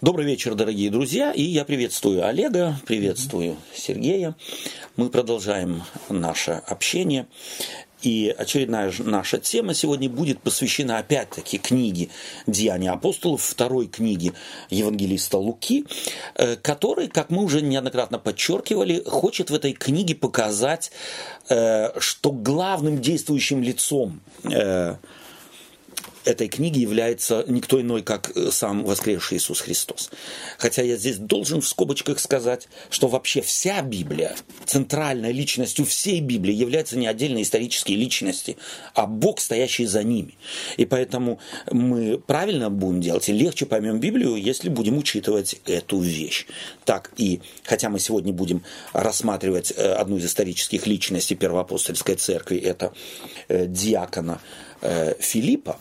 Добрый вечер, дорогие друзья, и я приветствую Олега, приветствую Сергея. Мы продолжаем наше общение. И очередная наша тема сегодня будет посвящена опять-таки книге «Деяния апостолов», второй книге евангелиста Луки, э, который, как мы уже неоднократно подчеркивали, хочет в этой книге показать, э, что главным действующим лицом э, этой книги является никто иной, как э, сам воскресший Иисус Христос. Хотя я здесь должен в скобочках сказать, что вообще вся Библия, центральной личностью всей Библии является не отдельные исторические личности, а Бог, стоящий за ними. И поэтому мы правильно будем делать и легче поймем Библию, если будем учитывать эту вещь. Так и, хотя мы сегодня будем рассматривать э, одну из исторических личностей Первоапостольской церкви, это э, диакона Филиппа,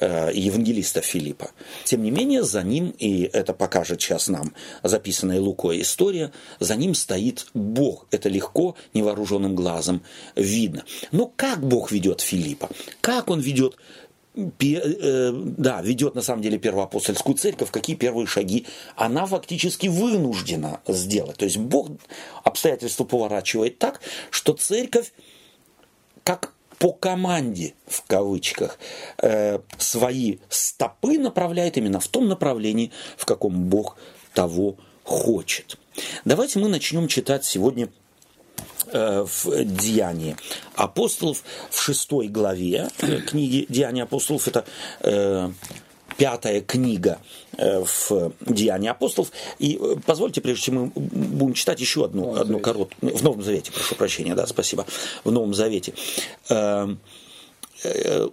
э, евангелиста Филиппа. Тем не менее, за ним, и это покажет сейчас нам записанная Лукой история, за ним стоит Бог. Это легко невооруженным глазом видно. Но как Бог ведет Филиппа? Как он ведет э, да, ведет на самом деле первоапостольскую церковь, какие первые шаги она фактически вынуждена сделать. То есть Бог обстоятельства поворачивает так, что церковь как по команде, в кавычках, э, свои стопы направляет именно в том направлении, в каком Бог того хочет. Давайте мы начнем читать сегодня э, в Деянии апостолов в шестой главе книги Деяния апостолов. Это э, пятая книга э, в Деянии апостолов. И э, позвольте, прежде чем мы будем читать еще одну, одну короткую... В Новом Завете, прошу прощения, да, спасибо. В Новом Завете. Э,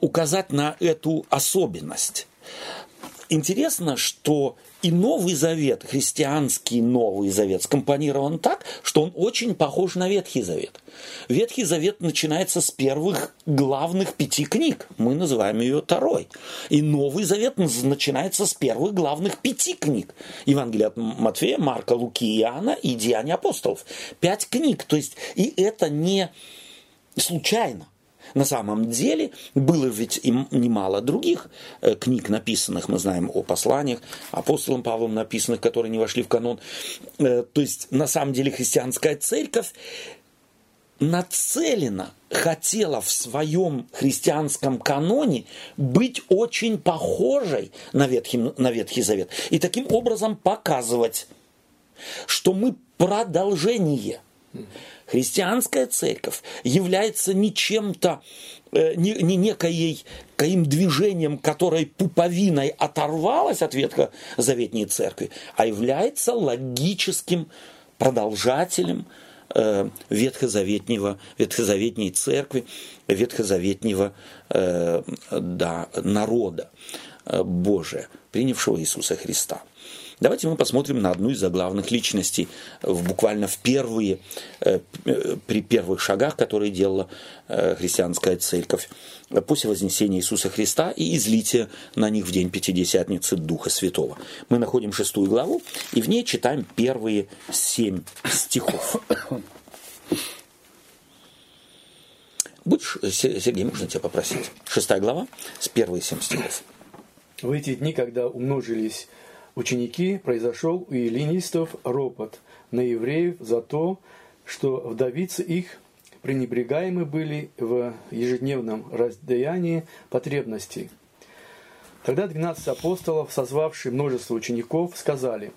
указать на эту особенность. Интересно, что и Новый Завет, христианский Новый Завет, скомпонирован так, что он очень похож на Ветхий Завет. Ветхий Завет начинается с первых главных пяти книг. Мы называем ее второй. И Новый Завет начинается с первых главных пяти книг. Евангелие от Матфея, Марка, Луки, Иоанна и Деяния апостолов. Пять книг. То есть, и это не случайно. На самом деле было ведь и немало других э, книг написанных, мы знаем о посланиях, апостолом Павлом написанных, которые не вошли в канон. Э, то есть на самом деле христианская церковь нацелена, хотела в своем христианском каноне быть очень похожей на Ветхий, на Ветхий Завет. И таким образом показывать, что мы продолжение Христианская церковь является не чем-то, э, не, не некоей каким движением, которое пуповиной оторвалось от ветхозаветней церкви, а является логическим продолжателем э, ветхозаветнего, ветхозаветней церкви, ветхозаветнего э, да, народа э, Божия, принявшего Иисуса Христа. Давайте мы посмотрим на одну из заглавных личностей, буквально в первые, э, при первых шагах, которые делала э, христианская церковь после вознесения Иисуса Христа и излития на них в день Пятидесятницы Духа Святого. Мы находим шестую главу и в ней читаем первые семь стихов. Будешь, Сергей, можно тебя попросить? Шестая глава, с первые семь стихов. В эти дни, когда умножились ученики, произошел у эллинистов ропот на евреев за то, что вдовицы их пренебрегаемы были в ежедневном раздаянии потребностей. Тогда двенадцать апостолов, созвавшие множество учеников, сказали,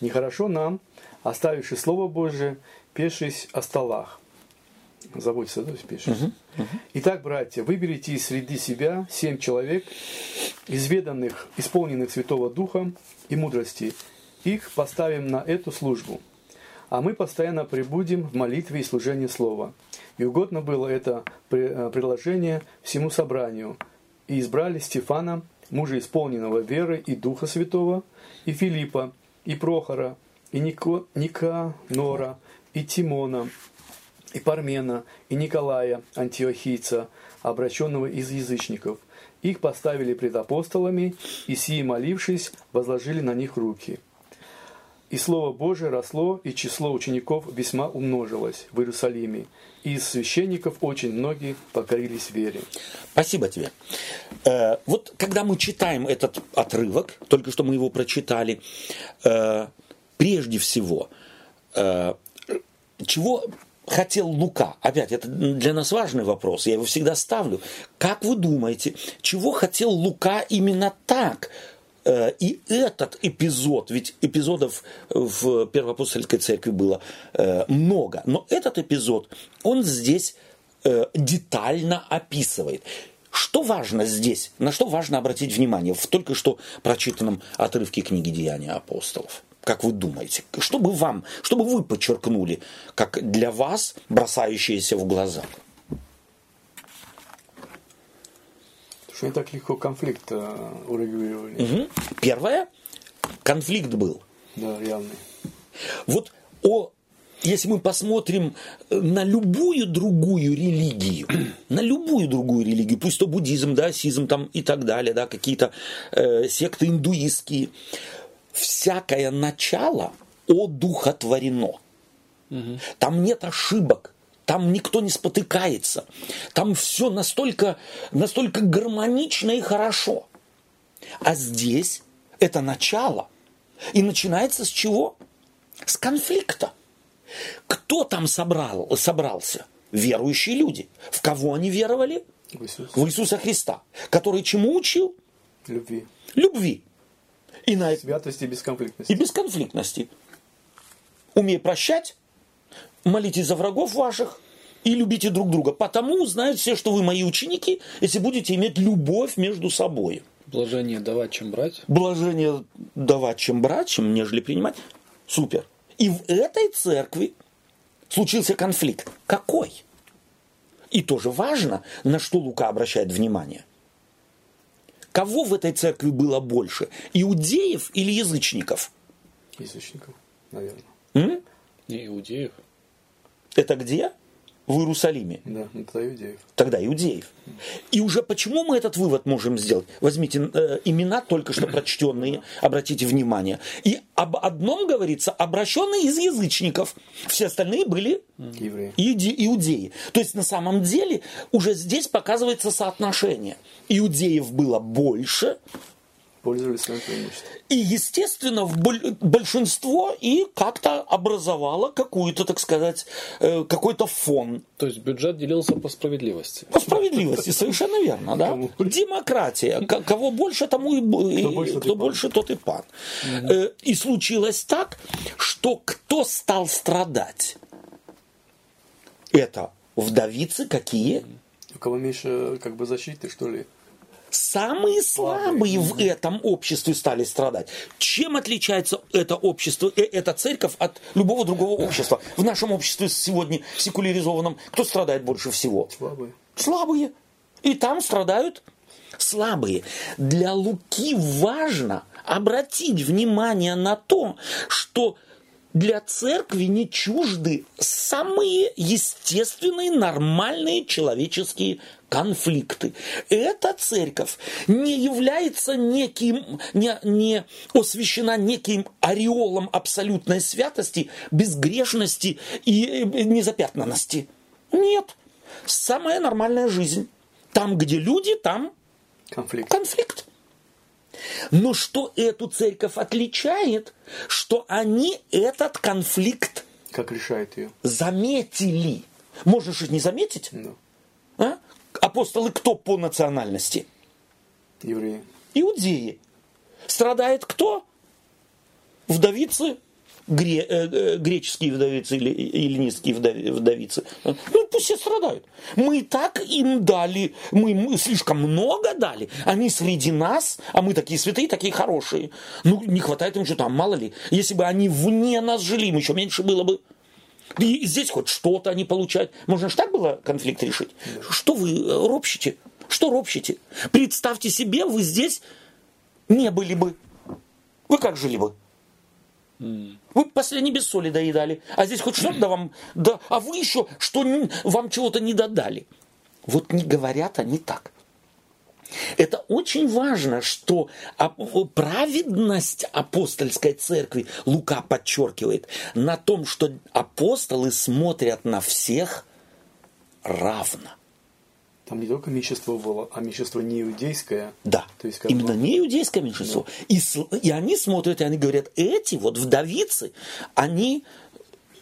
«Нехорошо нам, оставивши Слово Божие, пешись о столах». Заботиться, да, пешись. Угу, угу. Итак, братья, выберите из среды себя семь человек, изведанных, исполненных Святого Духа и мудрости. Их поставим на эту службу. А мы постоянно прибудем в молитве и служении Слова. И угодно было это э, предложение всему собранию. И избрали Стефана, мужа исполненного веры и Духа Святого, и Филиппа, и Прохора, и Нико, Никанора, и Тимона, и Пармена, и Николая, антиохийца, обращенного из язычников – их поставили пред апостолами, и сии, молившись, возложили на них руки. И Слово Божие росло, и число учеников весьма умножилось в Иерусалиме. И из священников очень многие покорились вере. Спасибо тебе. Э, вот когда мы читаем этот отрывок, только что мы его прочитали, э, прежде всего, э, чего хотел Лука? Опять, это для нас важный вопрос, я его всегда ставлю. Как вы думаете, чего хотел Лука именно так? Э, и этот эпизод, ведь эпизодов в Первоапостольской церкви было э, много, но этот эпизод, он здесь э, детально описывает. Что важно здесь? На что важно обратить внимание в только что прочитанном отрывке книги «Деяния апостолов»? Как вы думаете? Что бы вам, что бы вы подчеркнули, как для вас бросающееся в глаза? что не так легко конфликт э, урегулировали. Угу. Первое, конфликт был. Да, явный. Вот о, если мы посмотрим э, на любую другую религию, на любую другую религию, пусть то буддизм, даосизм там и так далее, да, какие-то э, секты индуистские, всякое начало одухотворено. Угу. Там нет ошибок. Там никто не спотыкается. Там все настолько, настолько гармонично и хорошо. А здесь это начало. И начинается с чего? С конфликта. Кто там собрал, собрался? Верующие люди. В кого они веровали? В, Иисус. в Иисуса Христа. Который чему учил? Любви. Любви. И на... Святости и бесконфликтности. И бесконфликтности. Умей прощать, молитесь за врагов ваших и любите друг друга. Потому узнают все, что вы мои ученики, если будете иметь любовь между собой. Блажение давать, чем брать. Блажение давать, чем брать, чем нежели принимать. Супер. И в этой церкви случился конфликт. Какой? И тоже важно, на что Лука обращает внимание. Кого в этой церкви было больше? Иудеев или язычников? Язычников, наверное. М? Не иудеев. Это где? В Иерусалиме. Да, ну, тогда иудеев. Тогда иудеев. И уже почему мы этот вывод можем сделать? Возьмите э, имена только что прочтенные, обратите внимание. И об одном говорится, обращенные из язычников. Все остальные были Евреи. иуде- иудеи. То есть на самом деле уже здесь показывается соотношение. Иудеев было больше, Пользовались своим преимуществом. и, естественно, большинство и как-то образовало какую-то, так сказать, э, какой-то фон. То есть бюджет делился по справедливости. По справедливости, совершенно верно, да? Демократия. Кого больше, тому и, Кто больше, тот и кто пан. больше, тот и пан. Э, И случилось так, что кто стал страдать? Это вдовицы какие? У кого меньше как бы защиты, что ли? Самые слабые в этом обществе стали страдать. Чем отличается это общество, э, эта церковь от любого другого общества? В нашем обществе сегодня секуляризованном кто страдает больше всего? Слабые. Слабые. И там страдают слабые. Для Луки важно обратить внимание на то, что для церкви не чужды самые естественные, нормальные человеческие конфликты. Эта церковь не является неким, не, не освящена неким ореолом абсолютной святости, безгрешности и э, незапятнанности. Нет. Самая нормальная жизнь. Там, где люди, там Конфликт. конфликт. Но что эту церковь отличает, что они этот конфликт Как решает ее? заметили. Можно же не заметить? Ну, А? Апостолы кто по национальности? евреи. Иудеи. Страдает кто? Вдовицы, гре- э, э, греческие вдовицы или эллинистские вдови- вдовицы. Ну, пусть все страдают. Мы и так им дали, мы им слишком много дали. Они среди нас, а мы такие святые, такие хорошие. Ну, не хватает им что там, мало ли. Если бы они вне нас жили, им еще меньше было бы. И здесь хоть что-то они получают. Можно же так было конфликт решить? Что вы э, ропщите? Что ропщите? Представьте себе, вы здесь не были бы. Вы как жили бы? Вы последний без соли доедали, а здесь хоть что-то вам, да, а вы еще что вам чего-то не додали. Вот не говорят они так. Это очень важно, что праведность апостольской церкви Лука подчеркивает на том, что апостолы смотрят на всех равно. Там не только меньшинство было, а меньшинство не иудейское. Да, То есть, как именно бы- не иудейское меньшинство. И, с- и они смотрят, и они говорят, эти вот вдовицы, они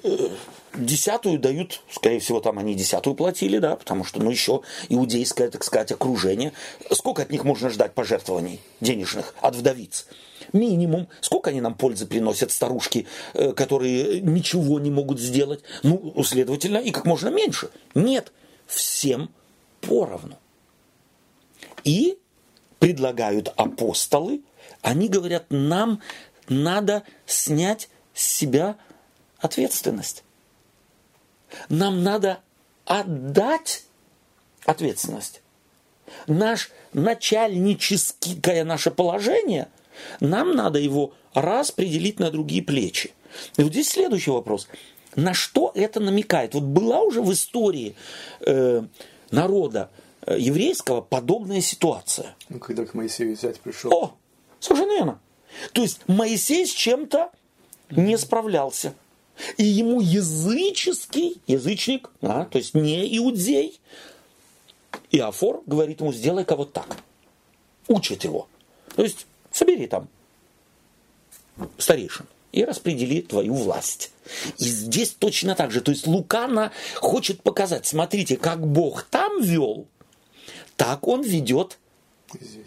э, десятую дают, скорее всего, там они десятую платили, да, потому что, ну, еще иудейское, так сказать, окружение. Сколько от них можно ждать пожертвований денежных от вдовиц? Минимум. Сколько они нам пользы приносят, старушки, э, которые ничего не могут сделать? Ну, следовательно, и как можно меньше. Нет, всем поровну. И предлагают апостолы, они говорят, нам надо снять с себя ответственность. Нам надо отдать ответственность. Наш начальническое наше положение, нам надо его распределить на другие плечи. И вот здесь следующий вопрос. На что это намекает? Вот была уже в истории э, народа э, еврейского подобная ситуация. Ну, когда к Моисею взять пришел. О, совершенно верно. То есть Моисей с чем-то не справлялся. И ему языческий, язычник, а, то есть не иудей, Иофор говорит ему, сделай-ка вот так. Учит его. То есть собери там старейшин и распредели твою власть. И здесь точно так же. То есть Лукана хочет показать, смотрите, как Бог там вел, так он ведет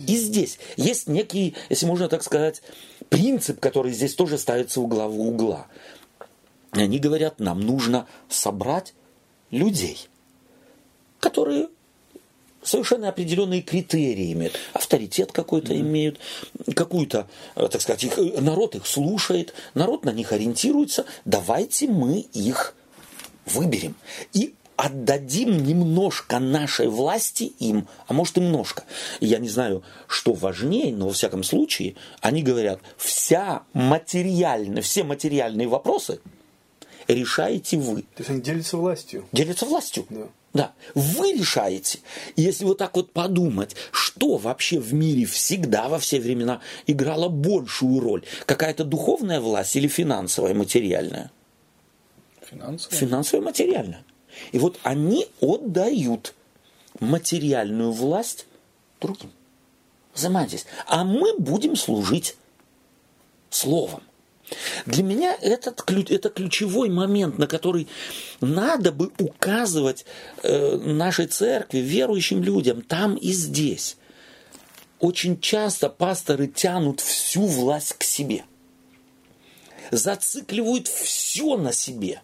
и здесь. Есть некий, если можно так сказать, принцип, который здесь тоже ставится у главы угла. Они говорят, нам нужно собрать людей, которые совершенно определенные критерии имеют. Авторитет какой-то имеют, какую-то, э, так сказать, их, э, народ их слушает, народ на них ориентируется. Давайте мы их выберем и отдадим немножко нашей власти им, а может и немножко. Я не знаю, что важнее, но во всяком случае они говорят, вся материальная, все материальные вопросы решаете вы. То есть они делятся властью. Делятся властью. Да. Да, вы решаете. И если вот так вот подумать, что вообще в мире всегда во все времена играло большую роль? Какая-то духовная власть или финансовая, материальная? Финансово. Финансовая, материальная. И вот они отдают материальную власть другим. Занимайтесь. А мы будем служить словом. Для меня этот, это ключевой момент, на который надо бы указывать э, нашей церкви, верующим людям, там и здесь. Очень часто пасторы тянут всю власть к себе, зацикливают все на себе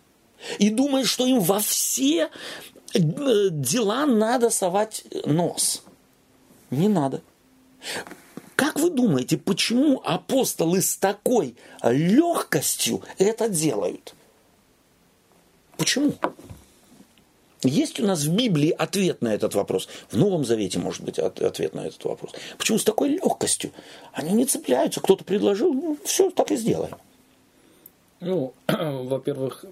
и думают, что им во все э, дела надо совать нос. Не надо. Как вы думаете, почему апостолы с такой легкостью это делают? Почему? Есть у нас в Библии ответ на этот вопрос. В Новом Завете может быть от- ответ на этот вопрос. Почему с такой легкостью? Они не цепляются. Кто-то предложил, ну, все, так и сделаем. Ну, во-первых,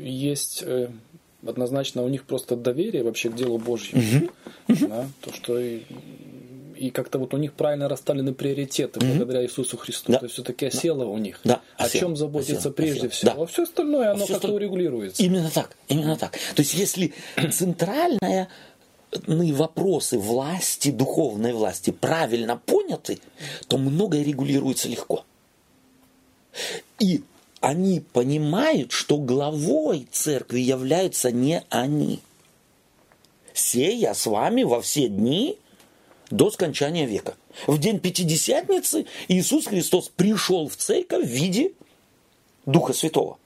есть э, однозначно у них просто доверие вообще к делу Божьему. Да, то, что и, как-то вот у них правильно расставлены приоритеты благодаря Иисусу Христу. Да. То есть все-таки осело у них. Да, О осело, чем заботиться осело, прежде осело. всего. Да. А все остальное, оно всё как-то остальное- урегулируется. Именно так, именно так. То есть если центральные вопросы власти, духовной власти правильно поняты, то многое регулируется легко. И они понимают, что главой церкви являются не они. Сея с вами во все дни до скончания века. В день Пятидесятницы Иисус Христос пришел в церковь в виде Духа Святого.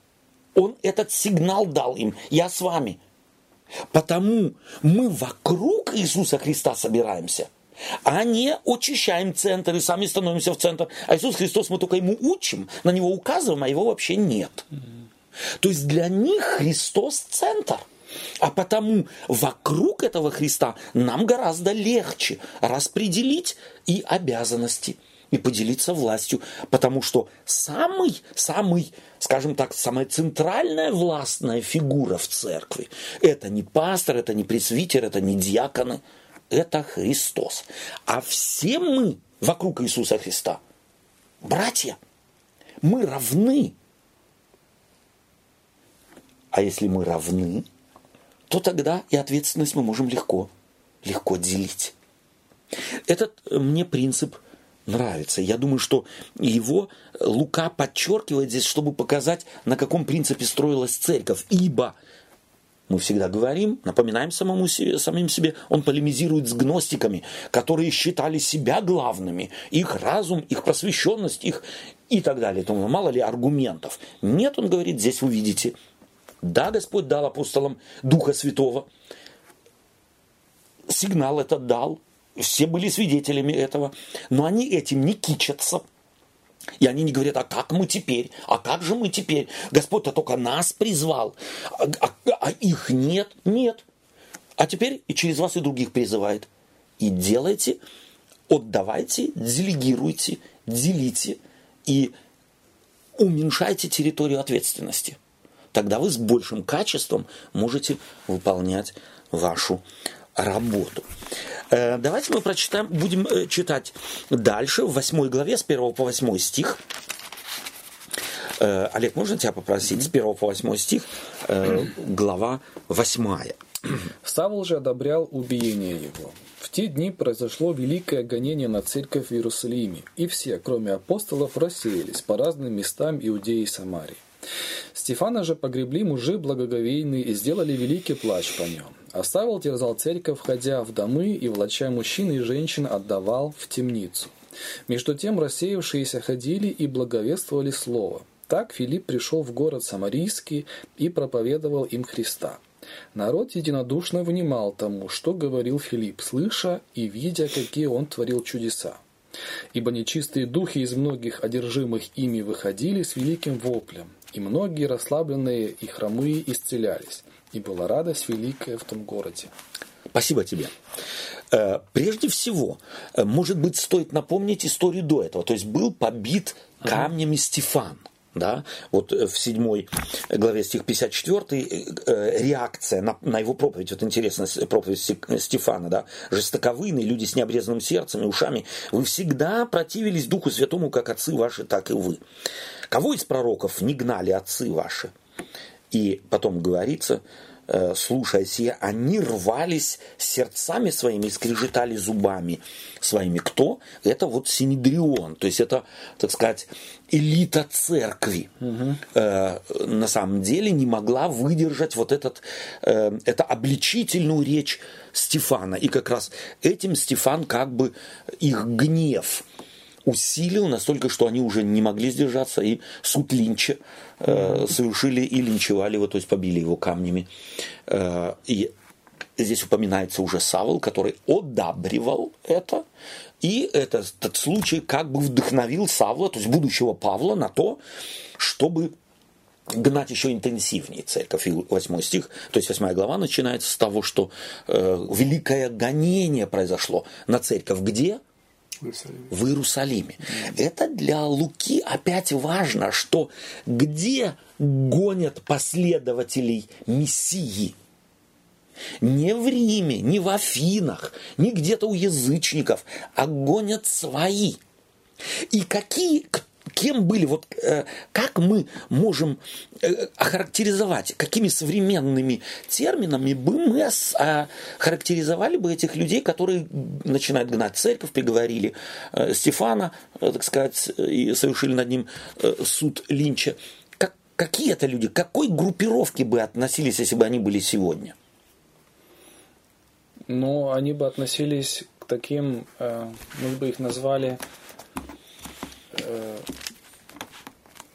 Он этот сигнал дал им. Я с вами. Потому мы вокруг Иисуса Христа собираемся, а не очищаем центр и сами становимся в центр. А Иисус Христос мы только ему учим, на него указываем, а его вообще нет. То есть для них Христос центр. А потому вокруг этого Христа нам гораздо легче распределить и обязанности, и поделиться властью. Потому что самый, самый, скажем так, самая центральная властная фигура в церкви – это не пастор, это не пресвитер, это не диаконы, это Христос. А все мы вокруг Иисуса Христа братья. Мы равны. А если мы равны, то тогда и ответственность мы можем легко, легко делить. Этот э, мне принцип нравится. Я думаю, что его Лука подчеркивает здесь, чтобы показать, на каком принципе строилась церковь. Ибо мы всегда говорим, напоминаем самому себе, самим себе, он полемизирует с гностиками, которые считали себя главными, их разум, их просвещенность, их и так далее. Тому мало ли аргументов. Нет, он говорит, здесь вы видите, да, Господь дал апостолам Духа Святого, сигнал этот дал, все были свидетелями этого, но они этим не кичатся – и они не говорят, а как мы теперь? А как же мы теперь? Господь-то только нас призвал, а, а, а их нет? Нет. А теперь и через вас и других призывает. И делайте, отдавайте, делегируйте, делите и уменьшайте территорию ответственности. Тогда вы с большим качеством можете выполнять вашу работу. Э, давайте мы прочитаем, будем э, читать дальше, в 8 главе, с 1 по 8 стих. Э, Олег, можно тебя попросить? С 1 по 8 стих, глава 8. Савл же одобрял убиение его. В те дни произошло великое гонение на церковь в Иерусалиме, и все, кроме апостолов, рассеялись по разным местам Иудеи и Самарии. Стефана же погребли мужи благоговейные и сделали великий плач по нем. Савол терзал церковь, входя в домы и, влача мужчин и женщин, отдавал в темницу. Между тем рассеявшиеся ходили и благовествовали слово. Так Филипп пришел в город Самарийский и проповедовал им Христа. Народ единодушно внимал тому, что говорил Филипп, слыша и видя, какие он творил чудеса. Ибо нечистые духи из многих одержимых ими выходили с великим воплем, и многие расслабленные и хромые исцелялись, и была радость великая в том городе. Спасибо тебе. Э, прежде всего, э, может быть, стоит напомнить историю до этого. То есть был побит камнями Стефан. Да? Вот э, в седьмой главе стих 54 реакция на, на его проповедь. Вот интересно, проповедь Стефана. Да? Жестоковыйные люди с необрезанным сердцем и ушами. Вы всегда противились Духу Святому, как отцы ваши, так и вы. Кого из пророков не гнали отцы ваши? И потом говорится, э, слушая сие, они рвались сердцами своими и скрежетали зубами своими. Кто? Это вот Синедрион, то есть это, так сказать, элита церкви. Угу. на самом деле не могла выдержать вот этот, э, это обличительную речь Стефана. И как раз этим Стефан как бы их гнев усилил настолько, что они уже не могли сдержаться, и суд линча э, совершили и линчевали его, то есть побили его камнями. Э, и здесь упоминается уже Савол, который одабривал это, и этот, этот случай как бы вдохновил Савла, то есть будущего Павла, на то, чтобы гнать еще интенсивнее церковь. И 8 стих, то есть 8 глава начинается с того, что э, великое гонение произошло на церковь. Где? Иерусалиме. В Иерусалиме. Это для Луки опять важно, что где гонят последователей Мессии? Не в Риме, не в Афинах, не где-то у язычников, а гонят свои. И какие, кем были, вот э, как мы можем э, охарактеризовать, какими современными терминами бы мы охарактеризовали бы этих людей, которые начинают гнать церковь, приговорили э, Стефана, э, так сказать, и совершили над ним э, суд Линча. Как, какие это люди, к какой группировке бы относились, если бы они были сегодня? Ну, они бы относились к таким, э, мы бы их назвали Э,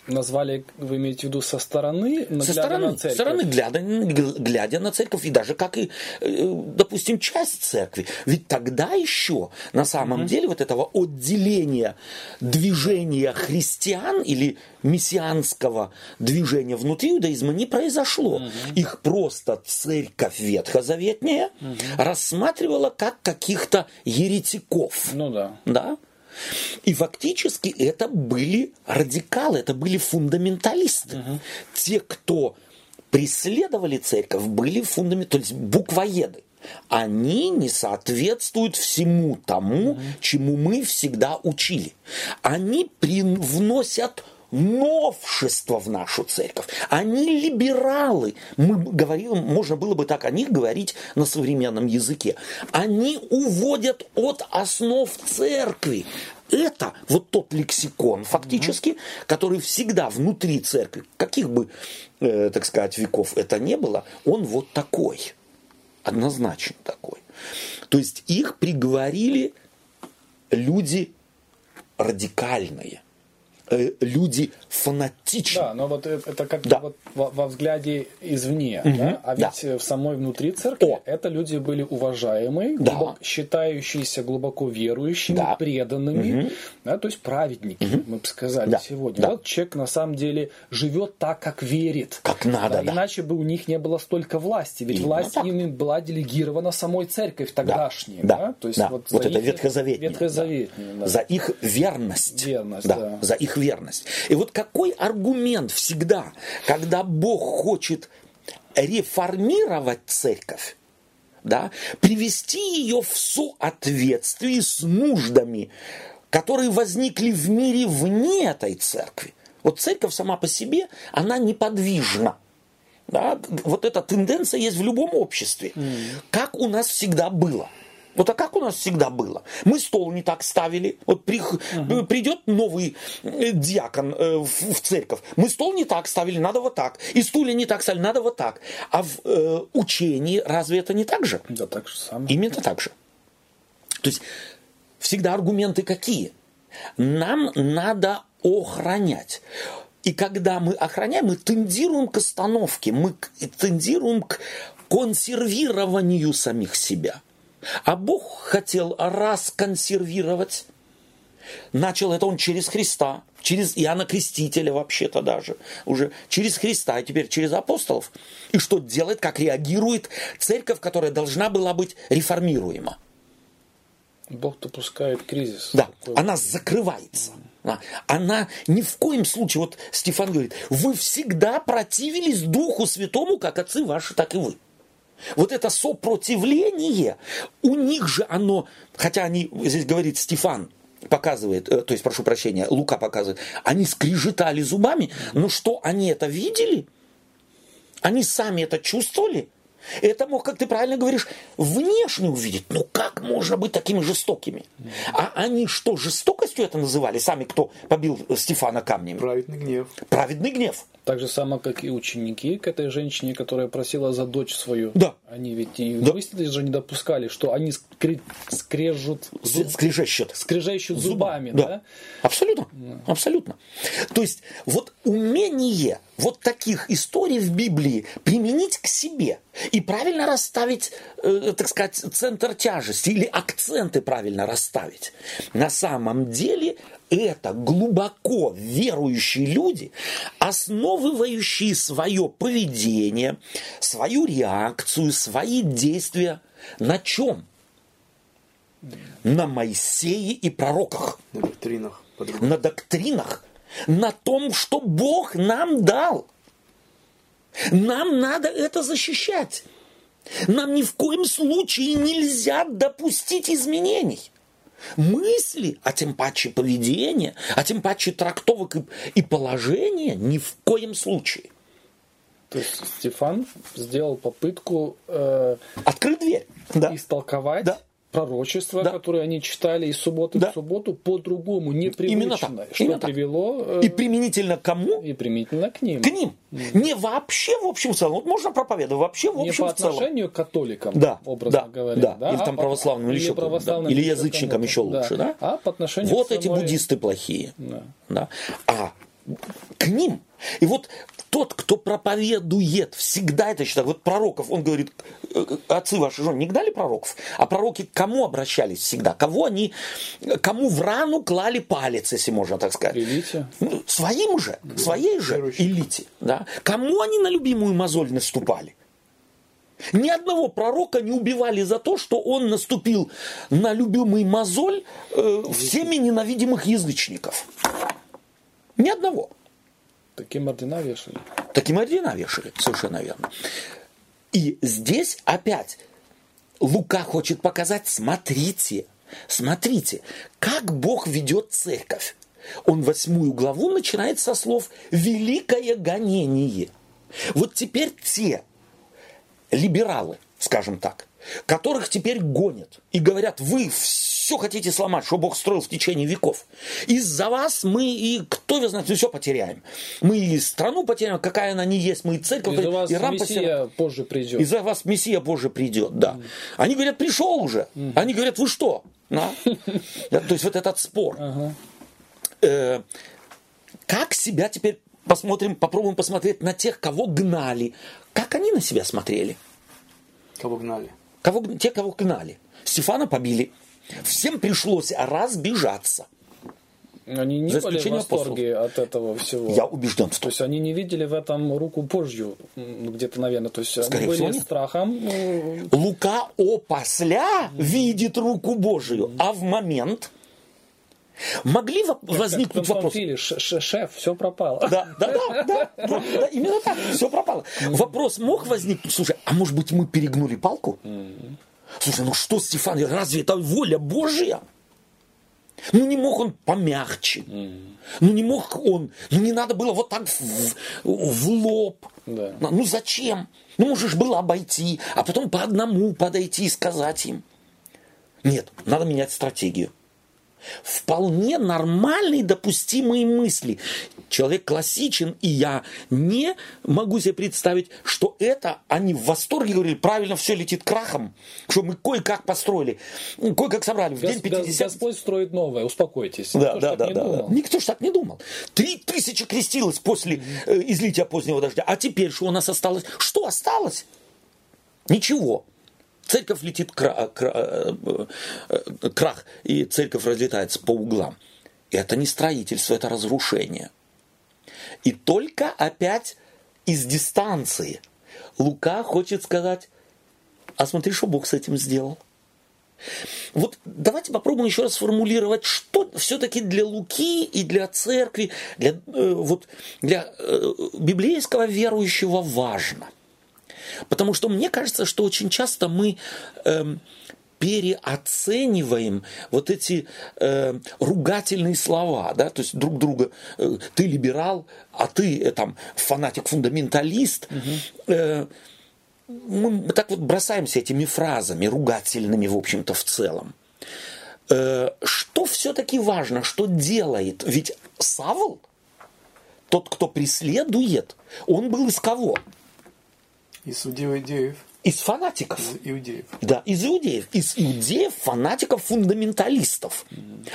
назвали, вы имеете в виду, со стороны, со стороны, на церковь? стороны глядя, глядя на церковь, и даже как и, э, допустим, часть церкви. Ведь тогда еще на самом угу. деле вот этого отделения движения христиан или мессианского движения внутри иудаизма не произошло. Угу. Их просто церковь ветхозаветняя угу. рассматривала как каких-то еретиков. Ну да. Да? И фактически это были радикалы, это были фундаменталисты. Угу. Те, кто преследовали церковь, были фундаменталисты, то есть буквоеды. они не соответствуют всему тому, чему мы всегда учили. Они привносят новшество в нашу церковь. Они либералы. Мы говорим, можно было бы так о них говорить на современном языке. Они уводят от основ церкви. Это вот тот лексикон, фактически, угу. который всегда внутри церкви, каких бы, э, так сказать, веков это не было, он вот такой. Однозначно такой. То есть их приговорили люди радикальные Э, люди фанатичны. Да, но вот это как да. вот во, во взгляде извне, угу. да? а ведь да. в самой внутри церкви О. это люди были уважаемые, да. глубоко, считающиеся глубоко верующими, да. преданными, угу. да, то есть праведники, угу. мы бы сказали да. сегодня. Да. Вот человек на самом деле живет так, как верит. Как надо, да, да. Иначе бы у них не было столько власти, ведь Именно власть так. ими была делегирована самой церковь тогдашней. Да, да. То есть да. вот, вот это ветхозаветное. ветхозаветное да. Да. За их верность. Верность, да. да. За их верность. И вот какой аргумент всегда, когда Бог хочет реформировать церковь, да, привести ее в соответствие с нуждами, которые возникли в мире вне этой церкви. Вот церковь сама по себе, она неподвижна. Да? Вот эта тенденция есть в любом обществе. Mm. Как у нас всегда было – вот а как у нас всегда было? Мы стол не так ставили. Вот при, угу. придет новый э, диакон э, в, в церковь. Мы стол не так ставили, надо вот так. И стулья не так ставили, надо вот так. А в э, учении разве это не так же? Да, так же самое. Именно так же. То есть всегда аргументы какие? Нам надо охранять. И когда мы охраняем, мы тендируем к остановке, мы тендируем к консервированию самих себя. А Бог хотел расконсервировать. Начал это он через Христа, через Иоанна Крестителя вообще-то даже, уже через Христа, и теперь через апостолов. И что делает, как реагирует церковь, которая должна была быть реформируема. Бог допускает кризис. Да, такой. она закрывается. Она ни в коем случае, вот Стефан говорит, вы всегда противились Духу Святому, как отцы ваши, так и вы. Вот это сопротивление, у них же оно, хотя они, здесь говорит Стефан, показывает, э, то есть, прошу прощения, Лука показывает, они скрежетали зубами, но что, они это видели? Они сами это чувствовали? Это мог, как ты правильно говоришь, внешне увидеть. Ну как можно быть такими жестокими? А они что, жестокостью это называли? Сами, кто побил Стефана камнями? Праведный гнев. Праведный гнев. Так же самое, как и ученики к этой женщине, которая просила за дочь свою. Да. Они ведь и да. вы же не допускали, что они скре- скрежут... Зуб... Скрежещут. Скрежещут зубами, да? да? Абсолютно. Да. Абсолютно. То есть, вот умение вот таких историй в Библии применить к себе и правильно расставить, э, так сказать, центр тяжести или акценты правильно расставить. На самом деле это глубоко верующие люди, основывающие свое поведение, свою реакцию, свои действия на чем? На Моисее и пророках. На доктринах. На доктринах. На том, что Бог нам дал. Нам надо это защищать. Нам ни в коем случае нельзя допустить изменений мысли, а тем паче поведения, а тем паче трактовок и, и положения ни в коем случае. То есть Стефан сделал попытку э, открыть дверь, да. истолковать да пророчества, да. которые они читали из субботы да. в субботу, по-другому, непривычно. Именно так. Что Именно привело... Э, и применительно к кому? И применительно к ним. К ним. Mm. Не вообще в общем целом. Вот можно проповедовать вообще в общем Не по отношению к католикам, да. образно да. говоря. Да. да. Или там а православным, или, или еще православным, да. или язычникам еще лучше. Да. А по отношению вот эти самой... буддисты плохие. Да. Да. А к ним. И вот тот, кто проповедует, всегда это считает. Вот пророков, он говорит, «Э, отцы ваши жены не гнали пророков? А пророки к кому обращались всегда? Кого они, кому в рану клали палец, если можно так сказать? Элите. Ну, своим же, да. своей же Верующий. элите. Да? Кому они на любимую мозоль наступали? Ни одного пророка не убивали за то, что он наступил на любимый мозоль э, всеми ненавидимых язычников. Ни одного. Таким ордена вешали. Таким ордена вешали, совершенно верно. И здесь опять Лука хочет показать, смотрите, смотрите, как Бог ведет церковь. Он восьмую главу начинает со слов «великое гонение». Вот теперь те либералы, скажем так, которых теперь гонят и говорят, вы все хотите сломать, что Бог строил в течение веков. Из-за вас мы и кто вы знаете, все потеряем. Мы и страну потеряем, какая она не есть, мы и церковь, Из-за вас и рам Мессия потеряем. позже придет. Из-за вас Мессия позже придет, да. Они говорят, пришел уже. Они говорят, вы что? То есть вот этот спор. Э, Как себя теперь посмотрим, попробуем посмотреть на тех, кого гнали. Как они на себя смотрели? Кого гнали? Кого, те, кого гнали. Стефана побили. Всем пришлось разбежаться. Они не За были в восторге от этого всего. Я убежден в То том. есть они не видели в этом руку Божью где-то, наверное. То есть Скорее они всего, были нет. страхом. Лука опосля видит руку Божию, а в момент могли как возникнуть вопросы. фильме, «Ш- ш- шеф, все пропало. Да, да, да, да, да, да, именно так, все пропало. Вопрос мог возникнуть, слушай, а может быть мы перегнули палку? Слушай, ну что, Стефан, разве это воля Божья? Ну не мог он помягче. Ну не мог он, ну не надо было вот так в, в лоб. Да. Ну зачем? Ну можешь было обойти, а потом по одному подойти и сказать им. Нет, надо менять стратегию. Вполне нормальные допустимые мысли. Человек классичен, и я не могу себе представить, что это они в восторге говорили, правильно все летит крахом, что мы кое-как построили, кое-как собрали в день Гос- Гос- 50 Господь строит новое, успокойтесь. да, Никто да, да, да, да. Никто ж так не думал. Три тысячи крестилось после э, излития позднего дождя. А теперь что у нас осталось? Что осталось? Ничего. Церковь летит кра- кра- э, э, крах, и церковь разлетается по углам. Это не строительство, это разрушение. И только опять из дистанции Лука хочет сказать, а смотри, что Бог с этим сделал. Вот давайте попробуем еще раз сформулировать, что все-таки для Луки и для церкви, для, э, вот, для э, библейского верующего важно. Потому что мне кажется, что очень часто мы эм, переоцениваем вот эти э, ругательные слова, да, то есть друг друга, э, ты либерал, а ты э, там фанатик-фундаменталист. Э, мы, мы так вот бросаемся этими фразами, ругательными, в общем-то, в целом. Э, что все-таки важно, что делает? Ведь Савл, тот, кто преследует, он был из кого? Из иудеев. Из фанатиков. Из иудеев. Да, из иудеев. Из иудеев, фанатиков, фундаменталистов.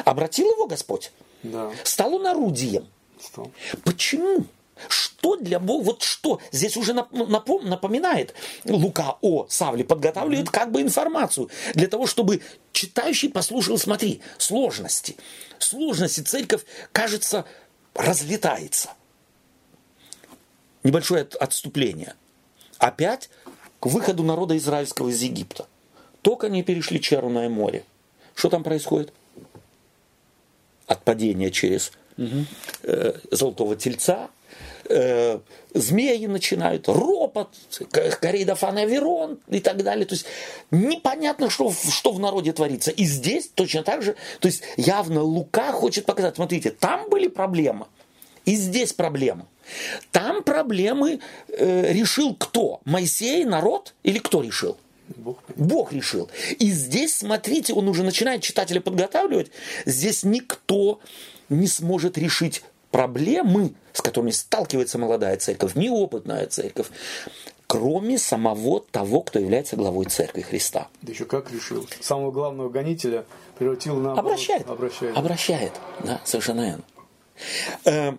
Обратил его Господь? Да, Стал он орудием. стал. Почему? Что для Бога, вот что здесь уже нап- напом- напоминает Лука о Савле, подготавливает как бы информацию для того, чтобы читающий послушал, смотри, сложности. Сложности церковь, кажется, разлетается. Небольшое от- отступление. Опять к выходу народа израильского из Египта. Только они перешли Черное море. Что там происходит? Отпадение через э, золотого тельца, э, змеи начинают, ропот, к- Корейдофан Аверон и так далее. То есть непонятно, что, в- что в народе творится. И здесь точно так же, то есть явно Лука хочет показать, смотрите, там были проблемы, и здесь проблемы. Там проблемы э, решил кто? Моисей, народ или кто решил? Бог Бог решил. И здесь, смотрите, он уже начинает читателя подготавливать. Здесь никто не сможет решить проблемы, с которыми сталкивается молодая церковь, неопытная церковь, кроме самого того, кто является главой церкви Христа. Да еще как решил. Самого главного гонителя превратил на... Обращает. Обращает. Обращает. Да, совершенно верно.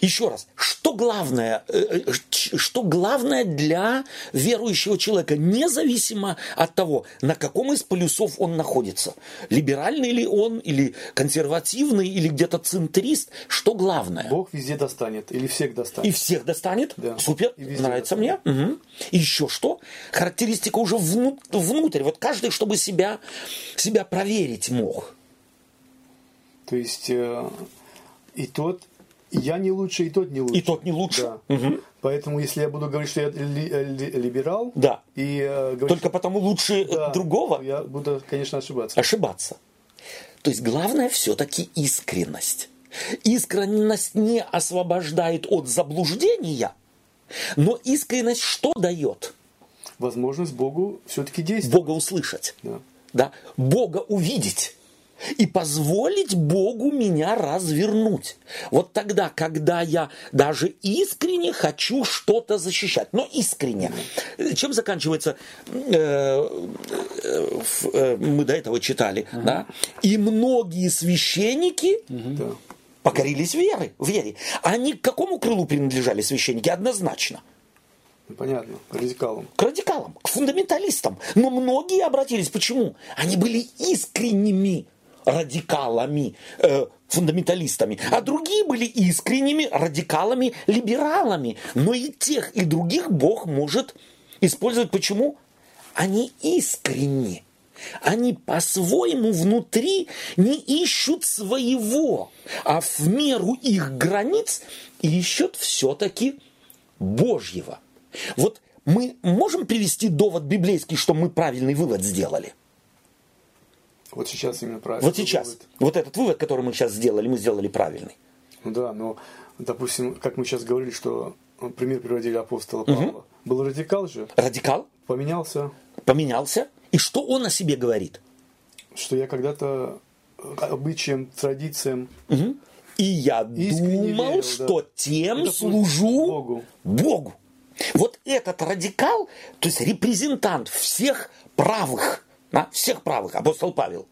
Еще раз, что главное, э, э, что главное для верующего человека, независимо от того, на каком из полюсов он находится, либеральный ли он, или консервативный, или где-то центрист, что главное? Бог везде достанет. Или всех И достанет. всех достанет. Да. Супер. И Нравится мне. Мгм. И еще что? Характеристика уже вну- внутрь. Вот каждый, чтобы себя, себя проверить мог. То есть э, и тот, Я не лучше, и тот не лучше. И тот не лучше. Да. Мгм. Поэтому, если я буду говорить, что я ли- э, ли- либерал, Да. и э, говорить, Только потому лучше что- да, другого я буду, конечно, ошибаться. ошибаться. То есть главное все-таки искренность. Искренность не освобождает от заблуждения, но искренность что дает? Возможность Богу все-таки действовать. Бога услышать. Да. Да? Бога увидеть. И позволить Богу меня развернуть. Вот тогда, когда я даже искренне хочу что-то защищать. Но искренне. Чем заканчивается, э, э, в- э, мы до этого читали, да? И многие священники Да. покорились веры, вере. Они к какому крылу принадлежали священники? Однозначно. Ну, Понятно, радикалом. к радикалам, к фундаменталистам. Но многие обратились. Почему? Они были искренними радикалами, э, фундаменталистами, а другие были искренними радикалами, либералами. Но и тех, и других Бог может использовать. Почему? Они искренни. Они по-своему внутри не ищут своего, а в меру их границ ищут все-таки Божьего. Вот мы можем привести довод библейский, что мы правильный вывод сделали? Вот сейчас именно правильно. Вот сейчас. Вот этот вывод, который мы сейчас сделали, мы сделали правильный. Ну да, но, допустим, как мы сейчас говорили, что э, пример приводили апостола Павла. Был радикал же, Радикал поменялся, поменялся, и что он о себе говорит? что я когда-то э, обычаям, традициям И я Искренне думал, верил, да. что тем Это служу Богу. Богу. Вот этот радикал, то есть репрезентант всех правых, да, всех правых, апостол Павел,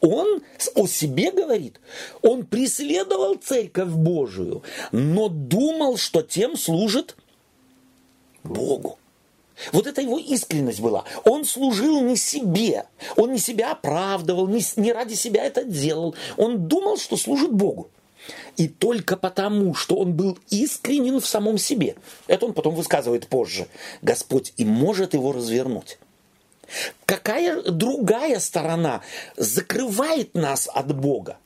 он о себе говорит, он преследовал церковь Божию, но думал, что тем служит Богу. Вот это его искренность была. Он служил не себе. Он не себя оправдывал, не ради себя это делал. Он думал, что служит Богу. И только потому, что он был искренен в самом себе. Это он потом высказывает позже. Господь и может его развернуть. Какая другая сторона закрывает нас от Бога?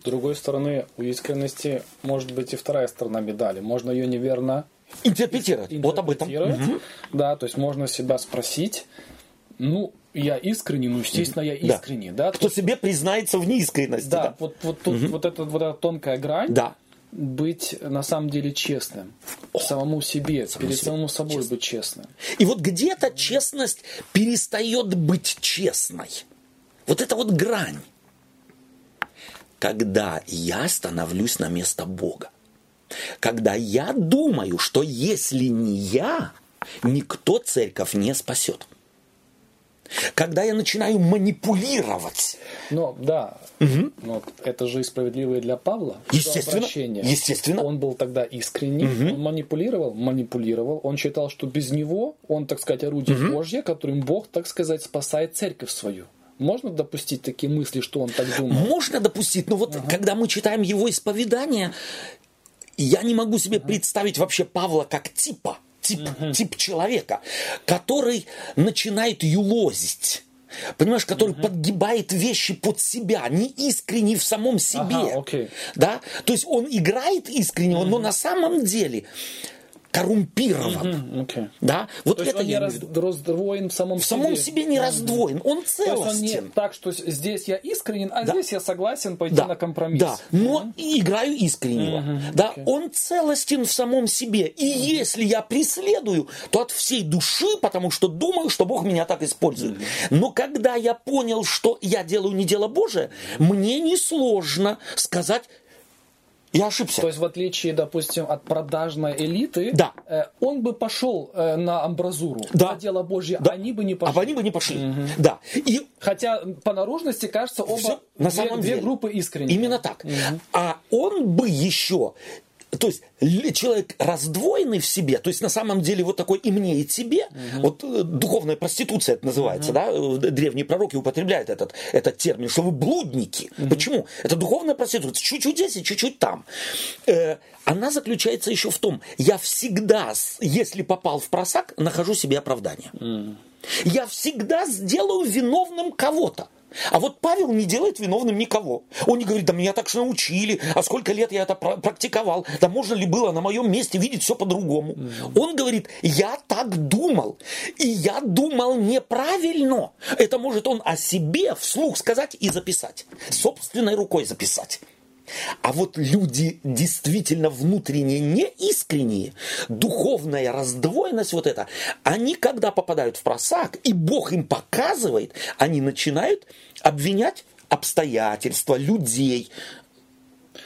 С другой стороны, у искренности может быть и вторая сторона медали. Можно ее неверно Интерпретировать. Вот об этом. Да, то есть можно себя спросить, ну, я искренний, ну, естественно, я Да. искренний, да. Кто себе признается в неискренности. Да, Да. вот, вот тут вот, эта, вот эта тонкая грань. Да. Быть на самом деле честным. самому себе, перед себе. самому собой быть честным. И вот где-то честность перестает быть честной. Вот это вот грань. Когда я становлюсь на место Бога. Когда я думаю, что если не я, никто церковь не спасет. Когда я начинаю манипулировать. Но да, но это же и справедливо и для Павла. Естественно, обращение. естественно. Он был тогда искренний, он манипулировал, манипулировал. Он считал, что без него он, так сказать, орудие Божье, которым Бог, так сказать, спасает церковь свою. Можно допустить такие мысли, что он так думал? Можно допустить, но вот когда мы читаем его исповедание, я не могу себе представить вообще Павла как типа, тип, тип человека, который начинает юлозить. Понимаешь, который подгибает вещи под себя, не искренний в самом себе. Ага, окей. Да? То есть он играет искреннего, но на самом деле коррумпирован. М, окей. Да? Вот То это он не я имею раз- раздвоен в самом В самом себе не раздвоен, он То есть он не целостен. так, что здесь я искренен, а Да. здесь я согласен пойти Да, на компромисс. да, но и играю искреннего. да, окей. он целостен в самом себе. И если я преследую, то от всей души, потому что думаю, что Бог меня так использует. Но когда я понял, что я делаю не дело Божие, мне несложно сказать, я ошибся. То есть, в отличие, допустим, от продажной элиты, Да. э, он бы пошел э, на амбразуру, Да. на дело Божье, Да. они бы не а пошли. они бы не пошли. Да. И Хотя по наружности кажется оба Всё на две, самом две деле. группы искренние. Именно так. А он бы еще, то есть человек раздвоенный в себе, то есть на самом деле вот такой и мне, и тебе, вот э, духовная проституция это называется, да, э, древние пророки употребляют этот, этот термин, что вы блудники. Почему? Это духовная проституция, чуть-чуть здесь и чуть-чуть там. Э, она заключается еще в том, я всегда, если попал в просак, нахожу себе оправдание. Я всегда сделаю виновным кого-то. А вот Павел не делает виновным никого. Он не говорит, да меня так же научили, а сколько лет я это практиковал, да можно ли было на моем месте видеть все по-другому. Mm-hmm. Он говорит, я так думал, и я думал неправильно. Это может он о себе вслух сказать и записать, собственной рукой записать. А вот люди действительно внутренне неискренние, духовная раздвоенность вот эта, они когда попадают в просак, и Бог им показывает, они начинают обвинять обстоятельства, людей,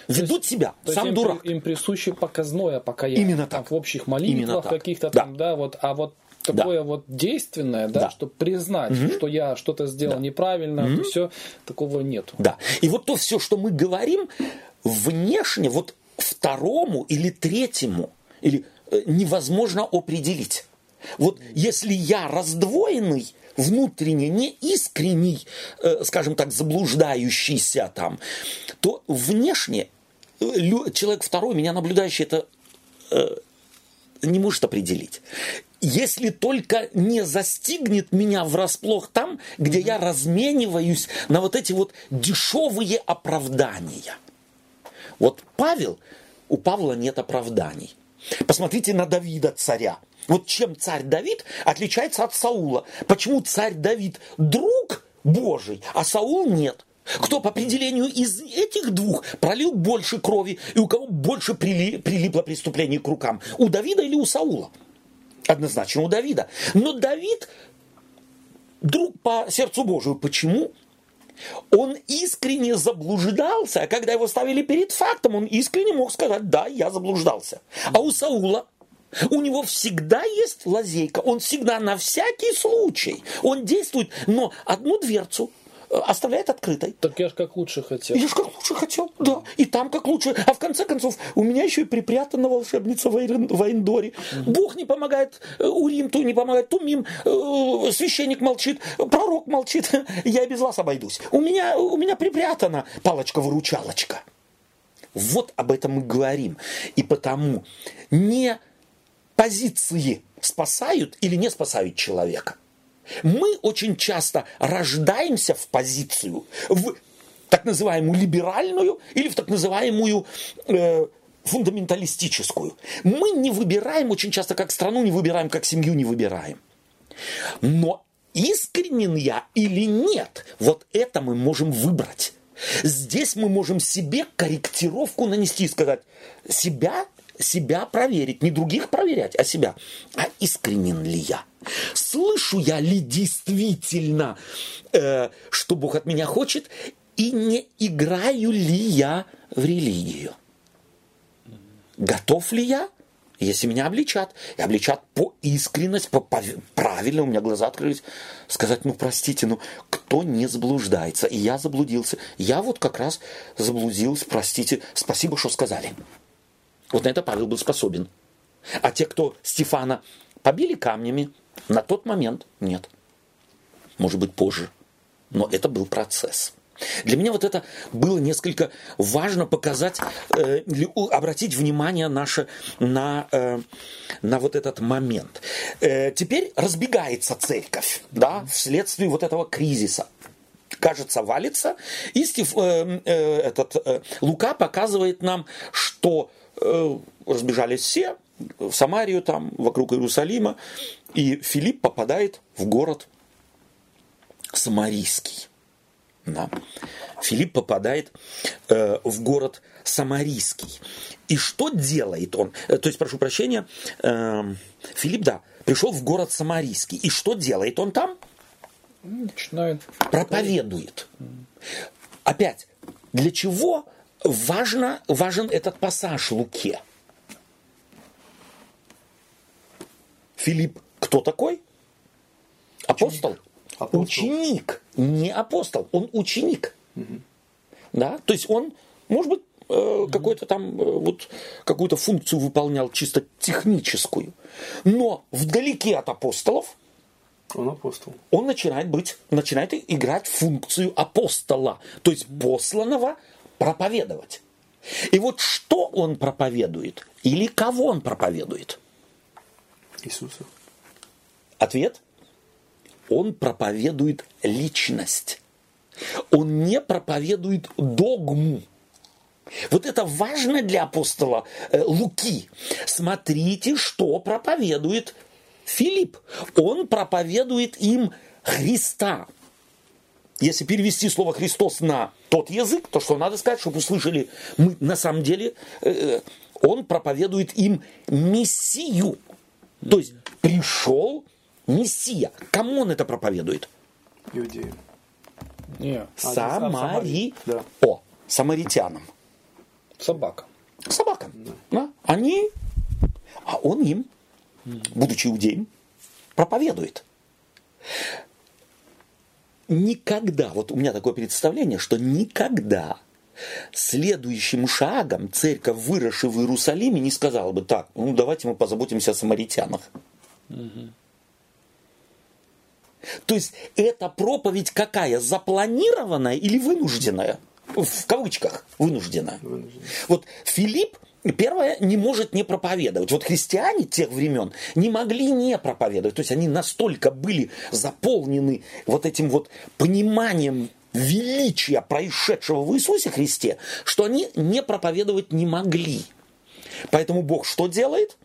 ведут есть, себя, то сам им, дурак. Им присуще показное покаяние. Именно так. в общих молитвах каких-то там, да. да, вот, а вот такое да. вот действенное, да, да. чтобы признать, угу. что я что-то сделал да. неправильно, угу. все, такого нету. Да. И вот то все, что мы говорим, внешне, вот второму или третьему, или э, невозможно определить. Вот если я раздвоенный, внутренне неискренний, э, скажем так, заблуждающийся там, то внешне э, человек второй, меня наблюдающий, это не может определить если только не застигнет меня врасплох там, где я размениваюсь на вот эти вот дешевые оправдания. Вот Павел, у Павла нет оправданий. Посмотрите на Давида, царя. Вот чем царь Давид отличается от Саула? Почему царь Давид друг Божий, а Саул нет? Кто по определению из этих двух пролил больше крови и у кого больше прилипло преступление к рукам? У Давида или у Саула? Однозначно у Давида. Но Давид друг по сердцу Божию. Почему? Он искренне заблуждался, а когда его ставили перед фактом, он искренне мог сказать, да, я заблуждался. А у Саула у него всегда есть лазейка, он всегда на всякий случай, он действует, но одну дверцу оставляет открытой. Так я же как лучше хотел. Я же как лучше хотел, да. И там как лучше. А в конце концов, у меня еще и припрятана волшебница в Эндоре. Угу. Бог не помогает, э, Урим ту не помогает, Тумим, э, священник молчит, пророк молчит. Я без вас обойдусь. У меня, у меня припрятана палочка-выручалочка. Вот об этом мы говорим. И потому не позиции спасают или не спасают человека – мы очень часто рождаемся в позицию, в так называемую либеральную или в так называемую э, фундаменталистическую. Мы не выбираем очень часто как страну, не выбираем как семью, не выбираем. Но искренен я или нет, вот это мы можем выбрать. Здесь мы можем себе корректировку нанести и сказать, себя себя проверить, не других проверять, а себя. А искренен ли я? Слышу я ли действительно, э, что Бог от меня хочет, и не играю ли я в религию? Готов ли я, если меня обличат, и обличат по искренность, по, по правильно, у меня глаза открылись, сказать, ну простите, ну кто не заблуждается, и я заблудился, я вот как раз заблудился, простите, спасибо, что сказали. Вот на это Павел был способен. А те, кто Стефана побили камнями, на тот момент нет. Может быть, позже. Но это был процесс. Для меня вот это было несколько важно показать, э, обратить внимание наше на, э, на вот этот момент. Э, теперь разбегается церковь да, вследствие вот этого кризиса кажется, валится. И Стив, э, э, этот, э, Лука показывает нам, что разбежались все в Самарию, там, вокруг Иерусалима, и Филипп попадает в город Самарийский. Да. Филипп попадает э, в город Самарийский. И что делает он? Э, то есть, прошу прощения, э, Филипп, да, пришел в город Самарийский. И что делает он там? Начинает. Проповедует. Опять, для чего важно, важен этот пассаж Луке. Филипп кто такой? Апостол. Апостол. Ученик, не апостол, он ученик. Угу. Да? То есть он, может быть, э, какой-то там э, вот какую-то функцию выполнял чисто техническую. Но вдалеке от апостолов он апостол. Он начинает быть, начинает играть функцию апостола, то есть посланного проповедовать. И вот что он проповедует? Или кого он проповедует? Иисуса. Ответ? Он проповедует личность. Он не проповедует догму. Вот это важно для апостола э, Луки. Смотрите, что проповедует Филипп. Он проповедует им Христа. Если перевести слово Христос на тот язык, то что надо сказать, чтобы услышали, мы на самом деле, э, он проповедует им Мессию. То есть пришел Мессия. Кому он это проповедует? Иудеям. Не, Самари... да. О, самаритянам. собака. Собакам. Да? Они... А он им, будучи иудеем, проповедует. Никогда, вот у меня такое представление, что никогда следующим шагом церковь, выросшая в Иерусалиме, не сказала бы так, ну давайте мы позаботимся о самаритянах. То есть эта проповедь какая? Запланированная или вынужденная? В кавычках вынужденная. Вынужденная. Вот Филипп Первое, не может не проповедовать. Вот христиане тех времен не могли не проповедовать. То есть они настолько были заполнены вот этим вот пониманием величия происшедшего в Иисусе Христе, что они не проповедовать не могли. Поэтому Бог что делает?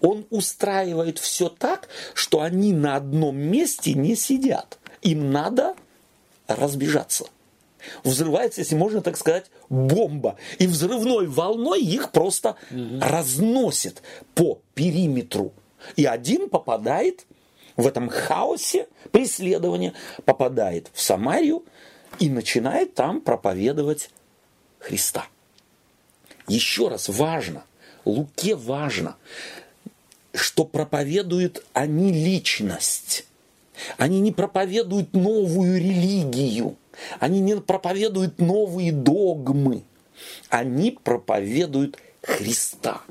Он устраивает все так, что они на одном месте не сидят. Им надо разбежаться. Взрывается, если можно так сказать, бомба. И взрывной волной их просто разносит по периметру. И один попадает в этом хаосе преследования, попадает в Самарию и начинает там проповедовать Христа. Еще раз важно, Луке важно, что проповедуют они личность. Они не проповедуют новую религию. Они не проповедуют новые догмы. Они проповедуют Христа.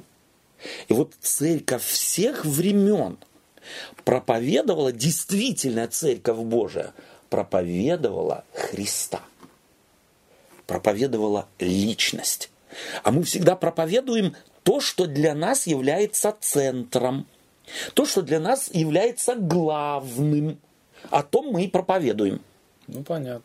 И вот церковь всех времен проповедовала, действительно церковь Божия, проповедовала Христа. Проповедовала личность. А мы всегда проповедуем то, что для нас является центром, то, что для нас является главным. О том мы и проповедуем. Ну, понятно.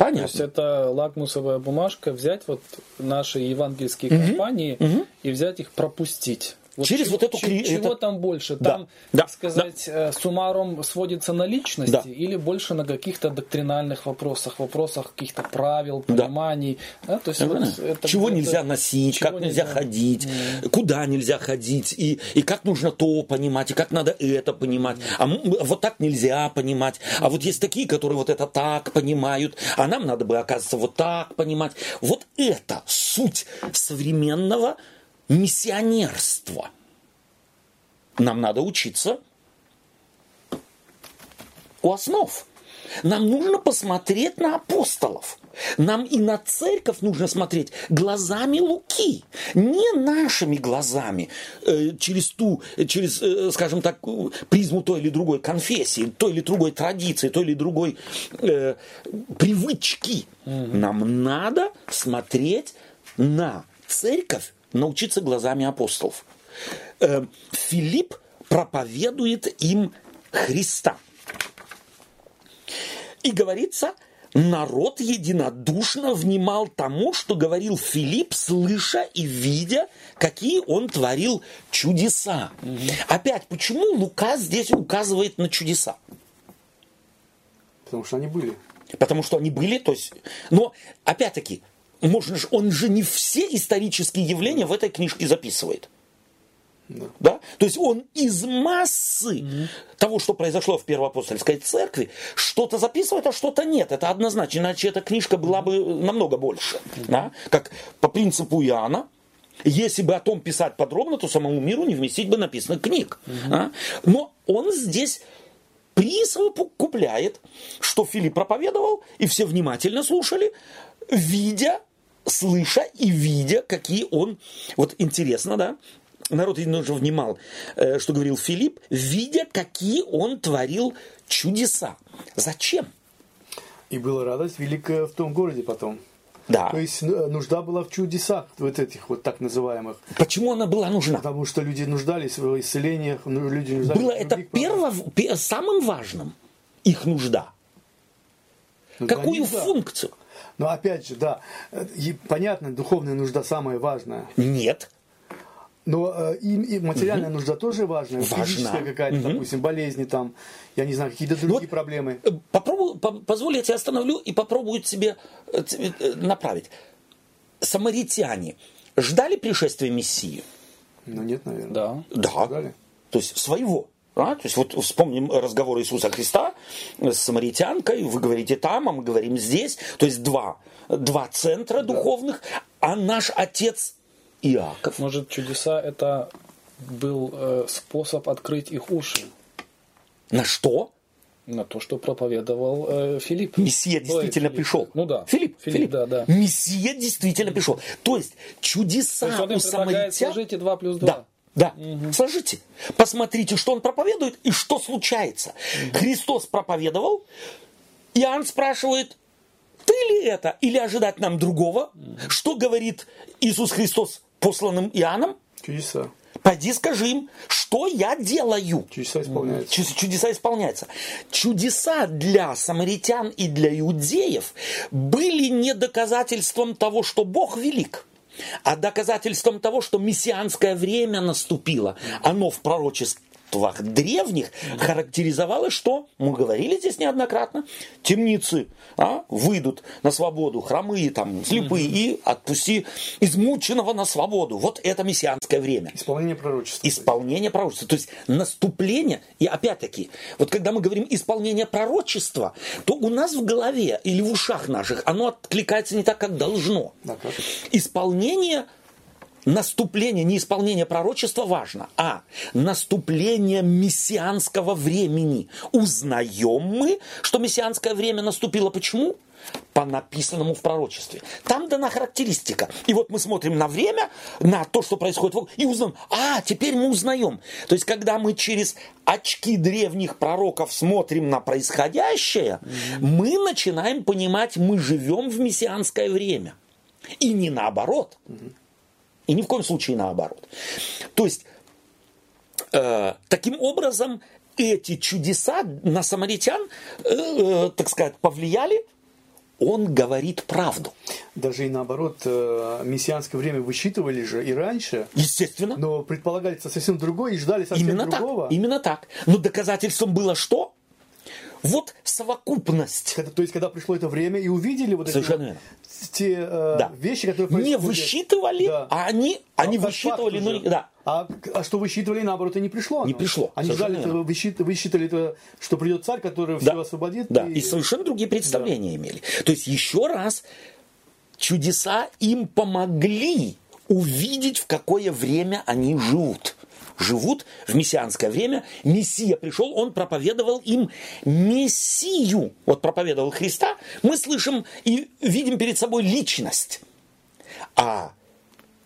Понятно. То есть это лакмусовая бумажка, взять вот наши евангельские компании и взять их пропустить. Вот Через чего, вот эту че- кри- Чего это- там больше? Да, Там, да, так сказать, э, суммарум сводится на личности Да. или больше на каких-то доктринальных вопросах, вопросах каких-то правил, Да. пониманий? Да, то есть вот это чего где-то- нельзя носить, чего как нельзя нельзя. ходить, куда нельзя ходить, и, и как нужно то понимать, и как надо это понимать. А м- вот так нельзя понимать. А вот есть такие, которые вот это так понимают, а нам надо бы, оказывается, вот так понимать. Вот это суть современного миссионерства. Нам надо учиться у основ. Нам нужно посмотреть на апостолов. Нам и на церковь нужно смотреть глазами Луки, не нашими глазами, э, через ту, через, э, скажем так, призму той или другой конфессии, той или другой традиции, той или другой э, привычки. Нам надо смотреть на церковь, научиться глазами апостолов. Э, Филипп проповедует им Христа. И говорится, народ единодушно внимал тому, что говорил Филипп, слыша и видя, какие он творил чудеса. Опять, почему Лука здесь указывает на чудеса? Потому что они были. Потому что они были, то есть... Но, опять-таки, можно же, он же не все исторические явления в этой книжке записывает. Да. Да? То есть он из массы того, что произошло в Первоапостольской церкви, что-то записывает, а что-то нет. Это однозначно, иначе эта книжка была бы намного больше. Да? Как по принципу Иоанна, если бы о том писать подробно, то самому миру не вместить бы написанных книг. А? Но он здесь присовокупляет, что Филипп проповедовал, и все внимательно слушали, видя, слыша и видя, какие он... Вот интересно, да? Народ немножко внимал, э, что говорил Филипп, видя, какие он творил чудеса. Зачем? И была радость великая в том городе потом. Да. То есть э, нужда была в чудесах, вот этих вот так называемых. Почему она была нужна? Потому что люди нуждались в исцелениях, ну, люди нуждались Было в это других перво, пе- самым важным их нужда. Ну, Какую да. функцию? Но опять же, да, э, и понятно, духовная нужда самая важная. Нет. Но э, и, и материальная нужда тоже важная. Важна. Физическая какая-то, допустим, болезни там, я не знаю, какие-то другие Вот проблемы. Э, Попробую, по- позволь, я тебя остановлю и попробую тебе, э, тебе, направить. Самаритяне ждали пришествия Мессии? Ну нет, наверное. Да. Да. Ждали. То есть своего. А? То есть вот вспомним разговор Иисуса Христа с самаритянкой, вы говорите там, а мы говорим здесь. То есть два, два центра духовных, а наш отец Иаков. Может, чудеса это был э, способ открыть их уши На что? на то, что проповедовал э, Филипп. Мессия Ой, действительно Филипп. пришел. Ну да. Филипп, Филипп, да, да. Мессия действительно пришел. То есть чудеса То есть он у самаритян... сложите 2 плюс 2. Да, да. Сложите. Посмотрите, что он проповедует и что случается. Христос проповедовал. Иоанн спрашивает, ты ли это или ожидать нам другого? Что говорит Иисус Христос посланным Иоанном? Чудеса. Пойди скажи им, что я делаю. Чудеса исполняются. Чу- Чудеса исполняются. Чудеса для самаритян и для иудеев были не доказательством того, что Бог велик, а доказательством того, что мессианское время наступило. Оно в пророчествах древних характеризовалось, что, мы говорили здесь неоднократно, темницы а, выйдут на свободу, хромые, там, слепые, и отпусти измученного на свободу. Вот это мессианское время Исполнение пророчества. исполнение пророчества. То есть наступление, и опять-таки, вот когда мы говорим исполнение пророчества, то у нас в голове или в ушах наших оно откликается не так, как должно. Да, как? Исполнение наступление, не исполнение пророчества важно, а наступление мессианского времени. Узнаем мы, что мессианское время наступило. Почему? По написанному в пророчестве. Там дана характеристика. И вот мы смотрим на время, на то, что происходит и узнаем. А, теперь мы узнаем. То есть, когда мы через очки древних пророков смотрим на происходящее, мы начинаем понимать, мы живем в мессианское время. И не наоборот. И ни в коем случае наоборот. То есть, э, таким образом, эти чудеса на самаритян, э, э, так сказать, повлияли. Он говорит правду. Даже и наоборот, э, мессианское время высчитывали же и раньше, Естественно. но предполагали совсем другое и ждали совсем именно другого. так. Именно так. Но доказательством было что? Вот совокупность. Когда- то есть, когда пришло это время и увидели вот эти Совершенно вот верно. те э, Да. вещи, которые Не происходят. высчитывали, Да. а они, они как высчитывали, но не- да. А, а что высчитывали, наоборот, и не пришло. Не оно. пришло, Они ждали, верно. этого, высчит- высчитали, это, что придет царь, который Да. все освободит. Да, и совершенно другие представления имели. То есть, еще раз, чудеса им помогли увидеть, в какое время они живут. Живут в мессианское время. Мессия пришел, он проповедовал им Мессию. Вот проповедовал Христа. Мы слышим и видим перед собой личность. А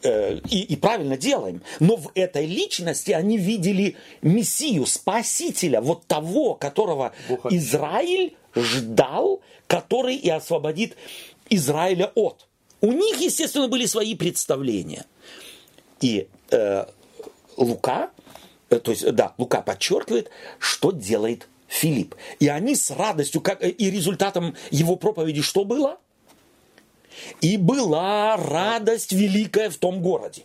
э, и, и правильно делаем. Но в этой личности они видели Мессию, Спасителя, вот того, которого Бог. Израиль ждал, который и освободит Израиля от. У них, естественно, были свои представления. И э, Лука, э, то есть, да, Лука подчеркивает, что делает Филипп. И они с радостью, как, э, и результатом его проповеди что было? И была радость великая в том городе.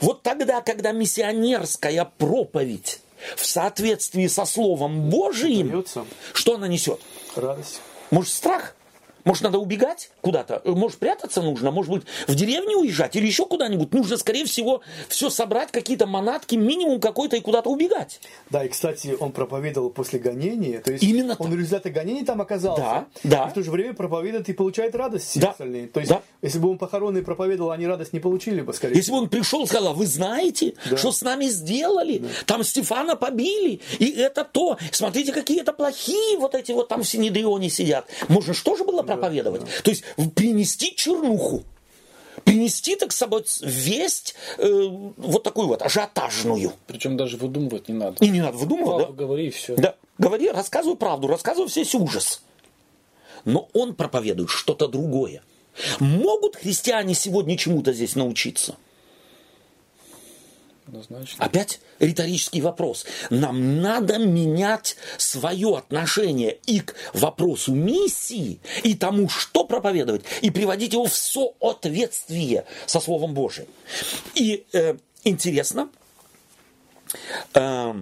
Вот тогда, когда миссионерская проповедь в соответствии со Словом Божиим, Дается что она несет? радость. Может, страх? Может, надо убегать куда-то? Может, прятаться нужно? Может быть, в деревню уезжать или еще куда-нибудь? Нужно, скорее всего, все собрать, какие-то манатки, минимум какой-то и куда-то убегать. Да, и, кстати, он проповедовал после гонения, то есть Именно он в результате гонений там оказался. Да, да. И в то же время проповедует и получает радость все Да, остальные. То есть, да. если бы он похоронный проповедовал, они радость не получили бы, скорее Если бы он пришел и сказал, «А вы знаете, Да. что с нами сделали? Там Стефана побили, и это то. Смотрите, какие это плохие вот эти вот там в Синедрионе сидят. Можно что же было проповедовать? То есть принести чернуху. Принести, так сказать, весть э, вот такую вот ажиотажную. Причем даже выдумывать не надо. И не надо выдумывать, Правду да? говори и все. Да, говори, рассказывай правду, рассказывай весь ужас. Но он проповедует что-то другое. Могут христиане сегодня чему-то здесь научиться? Однозначно. Опять риторический вопрос. Нам надо менять свое отношение и к вопросу миссии, и тому, что проповедовать, и приводить его в соответствие со Словом Божиим. И э, интересно, э,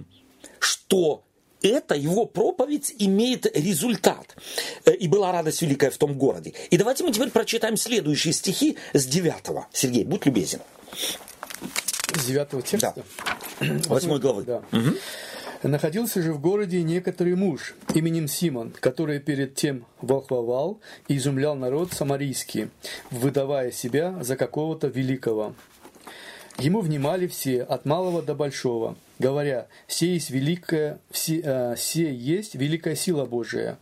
что это его проповедь имеет результат. Э, и была радость великая в том городе. И давайте мы теперь прочитаем следующие стихи с 9. Сергей, будь любезен. 9 текста? Да. 8 главы. Да. Угу. Находился же в городе некоторый муж именем Симон, который перед тем волхвовал и изумлял народ самарийский, выдавая себя за какого-то великого. Ему внимали все, от малого до большого, говоря, «Се есть великая, все, э, се есть великая сила Божия».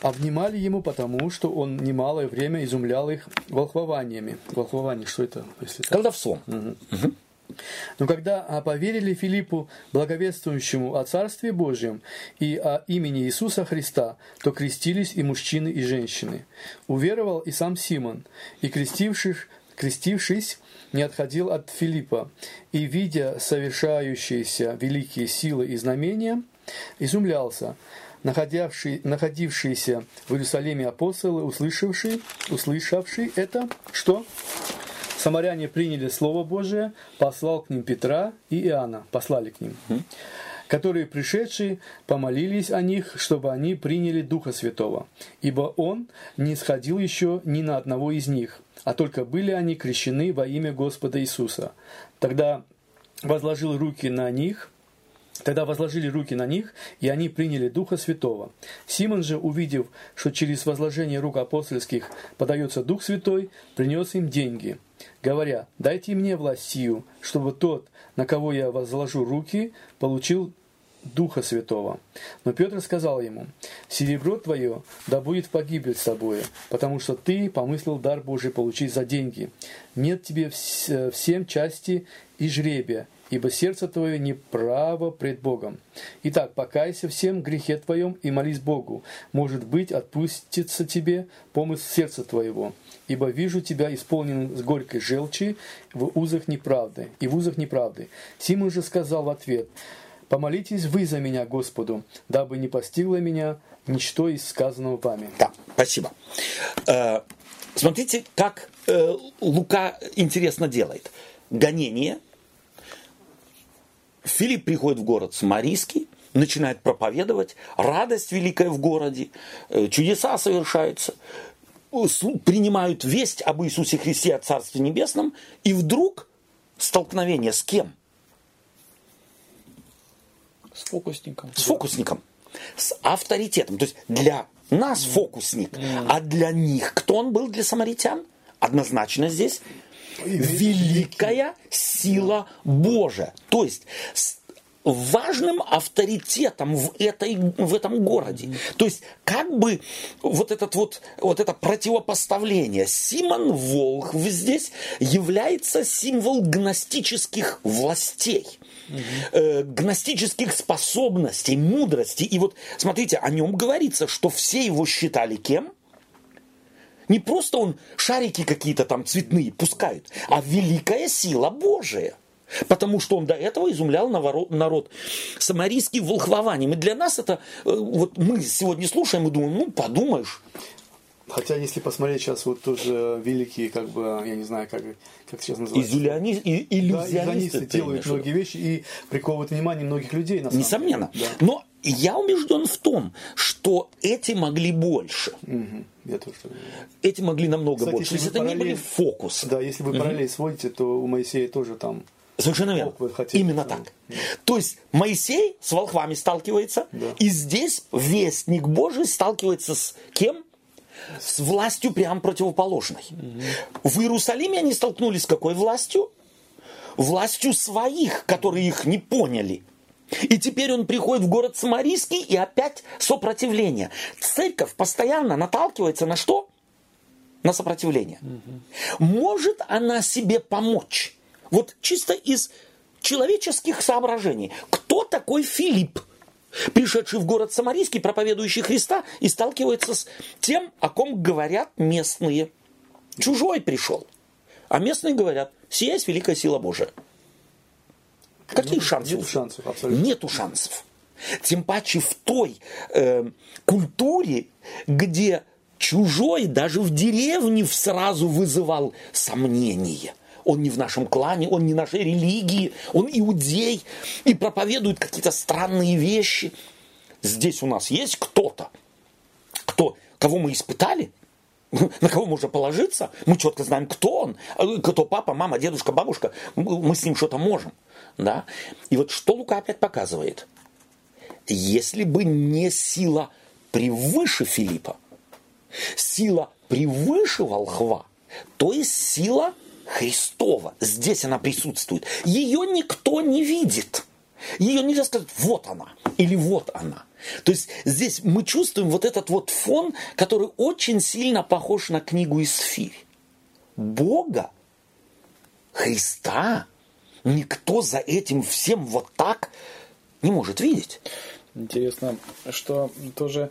А внимали ему потому, что он немалое время изумлял их волхвованиями. Волхвование, что это? Если так? Колдовством. Угу. Угу. Но когда поверили Филиппу, благовествующему о Царстве Божьем и о имени Иисуса Христа, то крестились и мужчины, и женщины. Уверовал и сам Симон, и крестившись, крестившись не отходил от Филиппа, и, видя совершающиеся великие силы и знамения, изумлялся, находившиеся в Иерусалиме апостолы, услышавшие, услышавшие это, что самаряне приняли Слово Божие, послал к ним Петра и Иоанна, послали к ним, которые пришедшие помолились о них, чтобы они приняли Духа Святого, ибо Он не сходил еще ни на одного из них, а только были они крещены во имя Господа Иисуса. Тогда возложил руки на них – Тогда возложили руки на них, и они приняли Духа Святого. Симон же, увидев, что через возложение рук апостольских подается Дух Святой, принес им деньги, говоря, «Дайте мне власть сию, чтобы тот, на кого я возложу руки, получил Духа Святого. Но Петр сказал ему, «Серебро твое да будет погибель с тобой, потому что ты помыслил дар Божий получить за деньги. Нет тебе всем части и жребия, ибо сердце твое неправо пред Богом. Итак, покайся всем грехе твоем и молись Богу. Может быть, отпустится тебе помысл сердца твоего. Ибо вижу тебя исполненным с горькой желчи в узах неправды, и в узах неправды. Симон же сказал в ответ, «Помолитесь вы за меня Господу, дабы не постигло меня ничто из сказанного вами». Да, спасибо. Э, смотрите, как э, Лука интересно делает. Гонение – Филипп приходит в город Самарийский, начинает проповедовать, радость великая в городе, э, чудеса совершаются, принимают весть об Иисусе Христе, о Царстве Небесном, и вдруг столкновение с кем? С фокусником. С фокусником. С авторитетом. То есть для нас фокусник, а для них кто он был для самаритян? Однозначно здесь великая сила Божия. То есть важным авторитетом в, этой, в этом городе. То есть, как бы вот, этот вот, вот это противопоставление. Симон Волхв здесь является символ гностических властей, угу. гностических способностей, мудрости. И вот, смотрите, о нем говорится, что все его считали кем? Не просто он шарики какие-то там цветные пускает, а великая сила Божия. Потому что он до этого изумлял народ самарийский волхвованием. И для нас это, э, вот мы сегодня слушаем и думаем, ну подумаешь, Хотя, если посмотреть сейчас вот тоже великие, как бы, я не знаю, как, как сейчас называется. Изюлиони... И, иллюзионисты да, делают многие вещи и приковывают внимание многих людей. На самом Несомненно. Деле. Да. Но я убежден в том, что эти могли больше. Угу. Я тоже. Эти могли намного Кстати, больше. То есть это параллель... не были фокус. Да, если вы угу. параллель сводите, то у Моисея тоже там Совершенно верно. Хотите, Именно так. Да. То есть Моисей с волхвами сталкивается, да. и здесь вестник Божий сталкивается с кем? с властью прям противоположной. В Иерусалиме они столкнулись с какой властью? Властью своих, которые их не поняли. И теперь он приходит в город Самарийский и опять сопротивление. Церковь постоянно наталкивается на что? На сопротивление. Может она себе помочь? Вот чисто из человеческих соображений. Кто такой Филипп? пришедший в город Самарийский, проповедующий Христа, и сталкивается с тем, о ком говорят местные. Чужой пришел. А местные говорят, сия есть великая сила Божия. Какие шансы? Нет шансов, абсолютно. Нету шансов. Тем паче в той э, культуре, где чужой даже в деревне сразу вызывал сомнения. Он не в нашем клане, он не нашей религии, он иудей и проповедует какие-то странные вещи. Здесь у нас есть кто-то, кто, кого мы испытали, на кого можно положиться, мы четко знаем, кто он, кто папа, мама, дедушка, бабушка, мы с ним что-то можем. Да? И вот что Лука опять показывает? Если бы не сила превыше Филиппа, сила превыше волхва, то есть сила Христова. Здесь она присутствует. Ее никто не видит. Ее нельзя сказать, вот она или вот она. То есть здесь мы чувствуем вот этот вот фон, который очень сильно похож на книгу Исфирь. Бога, Христа, никто за этим всем вот так не может видеть. Интересно, что тоже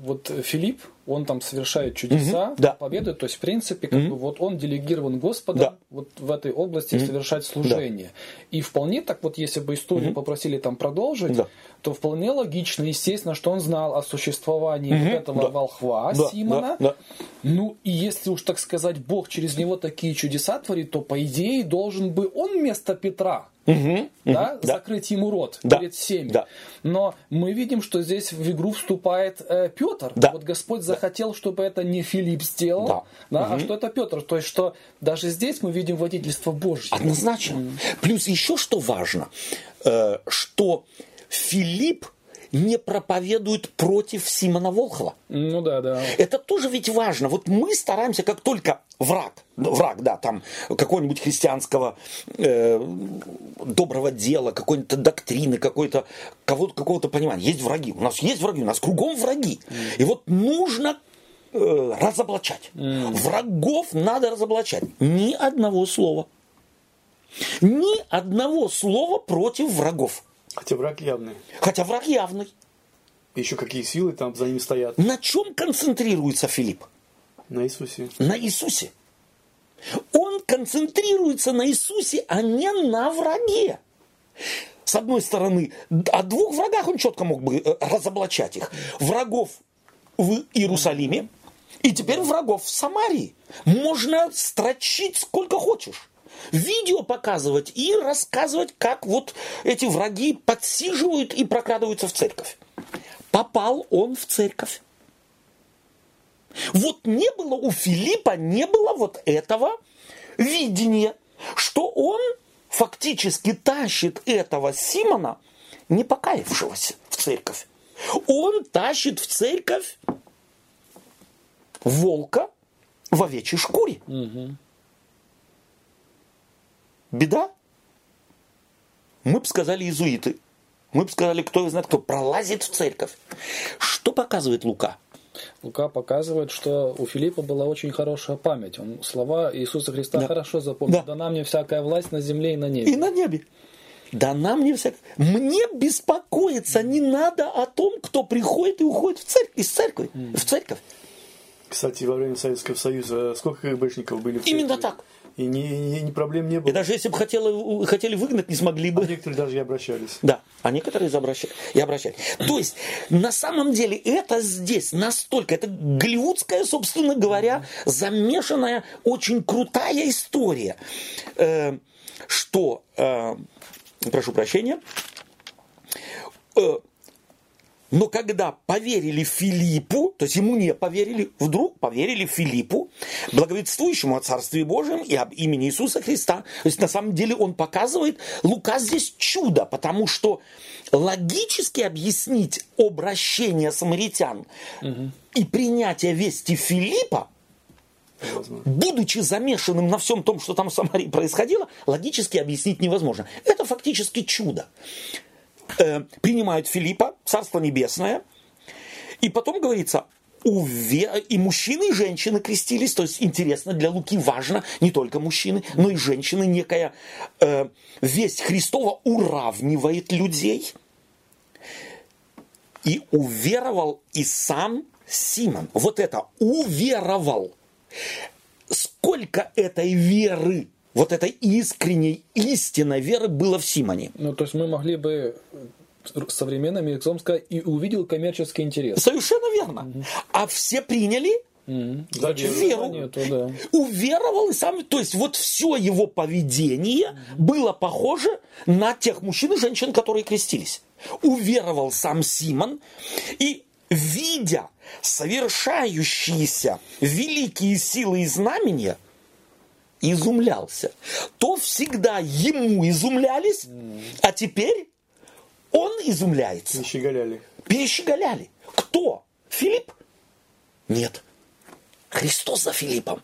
вот Филипп, он там совершает чудеса, угу, да. победы, то есть в принципе как угу. бы вот он делегирован Господом да. вот в этой области угу. совершать служение. Да. И вполне так вот, если бы историю угу. попросили там продолжить, да. то вполне логично, естественно, что он знал о существовании угу. вот этого да. волхва да. Симона. Да. Да. Ну и если уж так сказать, Бог через него такие чудеса творит, то по идее должен бы он вместо Петра угу, да, угу, закрыть ему рот да, перед всеми. Да. Но мы видим, что здесь в игру вступает э, Петр. Да. Вот Господь захотел, чтобы это не Филипп сделал, да. Да, угу. а что это Петр. То есть, что даже здесь мы видим водительство Божье. Однозначно. Угу. Плюс еще что важно, э, что Филипп не проповедует против Симона Волхова. Ну да, да. Это тоже ведь важно. Вот мы стараемся, как только враг, ну, враг, да, там какого-нибудь христианского э, доброго дела, какой-то доктрины, какой-то кого-то, какого-то понимания. Есть враги. У нас есть враги, у нас кругом враги. Mm. И вот нужно э, разоблачать. Mm. Врагов надо разоблачать. Ни одного слова. Ни одного слова против врагов. Хотя враг явный. Хотя враг явный. Еще какие силы там за ними стоят. На чем концентрируется Филипп? На Иисусе. На Иисусе. Он концентрируется на Иисусе, а не на враге. С одной стороны, о двух врагах он четко мог бы э, разоблачать их. Врагов в Иерусалиме и теперь врагов в Самарии. Можно строчить сколько хочешь видео показывать и рассказывать, как вот эти враги подсиживают и прокрадываются в церковь. Попал он в церковь. Вот не было у Филиппа, не было вот этого видения, что он фактически тащит этого Симона, не покаявшегося в церковь. Он тащит в церковь волка в овечьей шкуре. Угу. Беда. Мы бы сказали иезуиты. Мы бы сказали, кто знает, кто пролазит в церковь. Что показывает Лука? Лука показывает, что у Филиппа была очень хорошая память. Он слова Иисуса Христа да. хорошо запомнил. Да. «Дана мне всякая власть на земле и на небе». И на небе. Да нам не всякая. Мне беспокоиться не надо о том, кто приходит и уходит в церковь, из церкви, mm. в церковь. Кстати, во время Советского Союза сколько КГБшников были в церкви? Именно так. И ни, ни, ни проблем не было. И даже если бы хотели, хотели выгнать, не смогли бы. А некоторые даже и обращались. Да, а некоторые обращались. И обращались. То есть, на самом деле, это здесь настолько, это голливудская, собственно говоря, замешанная, очень крутая история, э, что, э, прошу прощения, э, но когда поверили Филиппу, то есть ему не поверили, вдруг поверили Филиппу, благовествующему о Царстве Божьем и об имени Иисуса Христа. То есть на самом деле он показывает, Лука здесь чудо, потому что логически объяснить обращение самаритян угу. и принятие вести Филиппа, будучи замешанным на всем том, что там в Самарии происходило, логически объяснить невозможно. Это фактически чудо э, принимают Филиппа, Царство Небесное, и потом говорится, и мужчины, и женщины крестились. То есть интересно, для Луки важно не только мужчины, но и женщины. Некая э, весть Христова уравнивает людей. И уверовал и сам Симон. Вот это уверовал. Сколько этой веры вот этой искренней истинной веры было в Симоне. Ну, то есть мы могли бы современным языком сказать и увидел коммерческий интерес. Совершенно верно. А все приняли За веру. Нету, да. уверовал и сам, то есть вот все его поведение было похоже на тех мужчин и женщин, которые крестились. Уверовал сам Симон и видя совершающиеся великие силы и знамения, изумлялся. То всегда ему изумлялись, а теперь он изумляется. Не щеголяли. Перещеголяли. Кто? Филипп? Нет. Христос за Филиппом.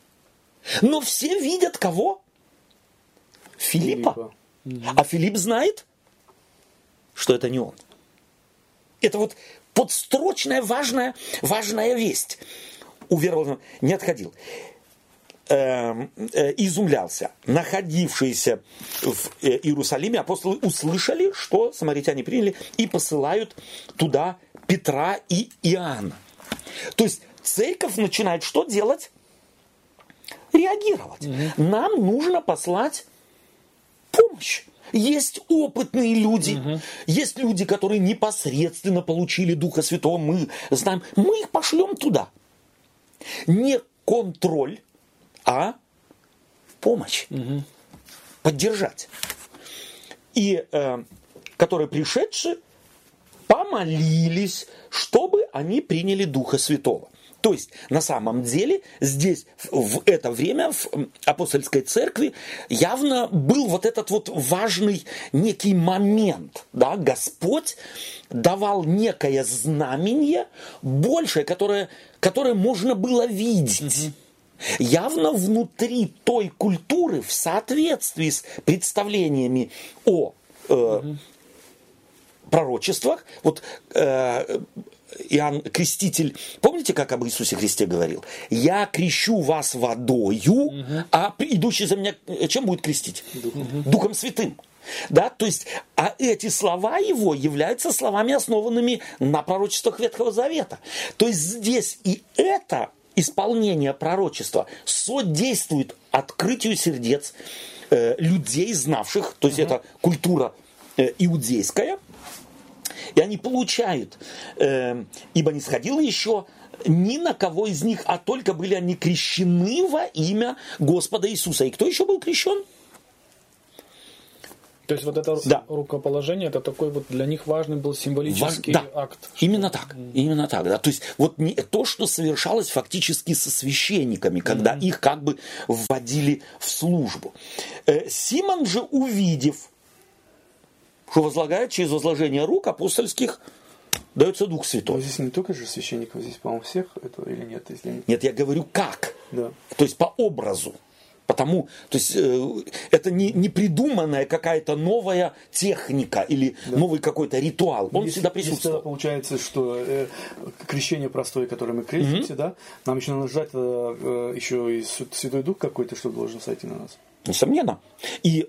Но все видят кого? Филиппа. А Филипп знает, что это не он. Это вот подстрочная важная, важная весть. Уверовал, не отходил. Эм, э, изумлялся. Находившиеся в э, Иерусалиме апостолы услышали, что самаритяне приняли, и посылают туда Петра и Иоанна. То есть церковь начинает что делать? Реагировать. Нам нужно послать помощь. Есть опытные люди, есть люди, которые непосредственно получили Духа Святого, мы знаем, мы их пошлем туда. Не контроль, а помощь, поддержать. И э, которые пришедшие помолились, чтобы они приняли Духа Святого. То есть, на самом деле, здесь, в это время, в апостольской церкви, явно был вот этот вот важный некий момент. Да? Господь давал некое знамение большее, которое, которое можно было видеть. Явно внутри той культуры, в соответствии с представлениями о э, пророчествах, вот э, Иоанн Креститель, помните, как об Иисусе Христе говорил? Я крещу вас водою, а идущий за меня э, чем будет крестить? Духом Святым. Да, то есть, а эти слова его являются словами, основанными на пророчествах Ветхого Завета. То есть здесь и это исполнение пророчества содействует открытию сердец э, людей, знавших, то есть это культура э, иудейская, и они получают, э, ибо не сходило еще ни на кого из них, а только были они крещены во имя Господа Иисуса. И кто еще был крещен? То есть вот это Да. рукоположение, это такой вот для них важный был символический Важ- да, акт. Именно так. Именно так, да. То есть вот не, то, что совершалось фактически со священниками, когда их как бы вводили в службу. Э, Симон же, увидев, что возлагает через возложение рук апостольских, дается Дух Но Святой. здесь не только же священников, здесь, по-моему, всех это или нет? Если... не- Нет, я говорю как. Да. То есть по образу. Потому, то есть э, это не, не придуманная какая-то новая техника или новый какой-то ритуал. Он Если- всегда если тогда присутствовал. получается, что э, крещение простое, которое мы крестимся, да, нам еще надо ждать э, э, еще и Свя- Святой Дух какой-то, что должен сойти на нас. Несомненно. И э,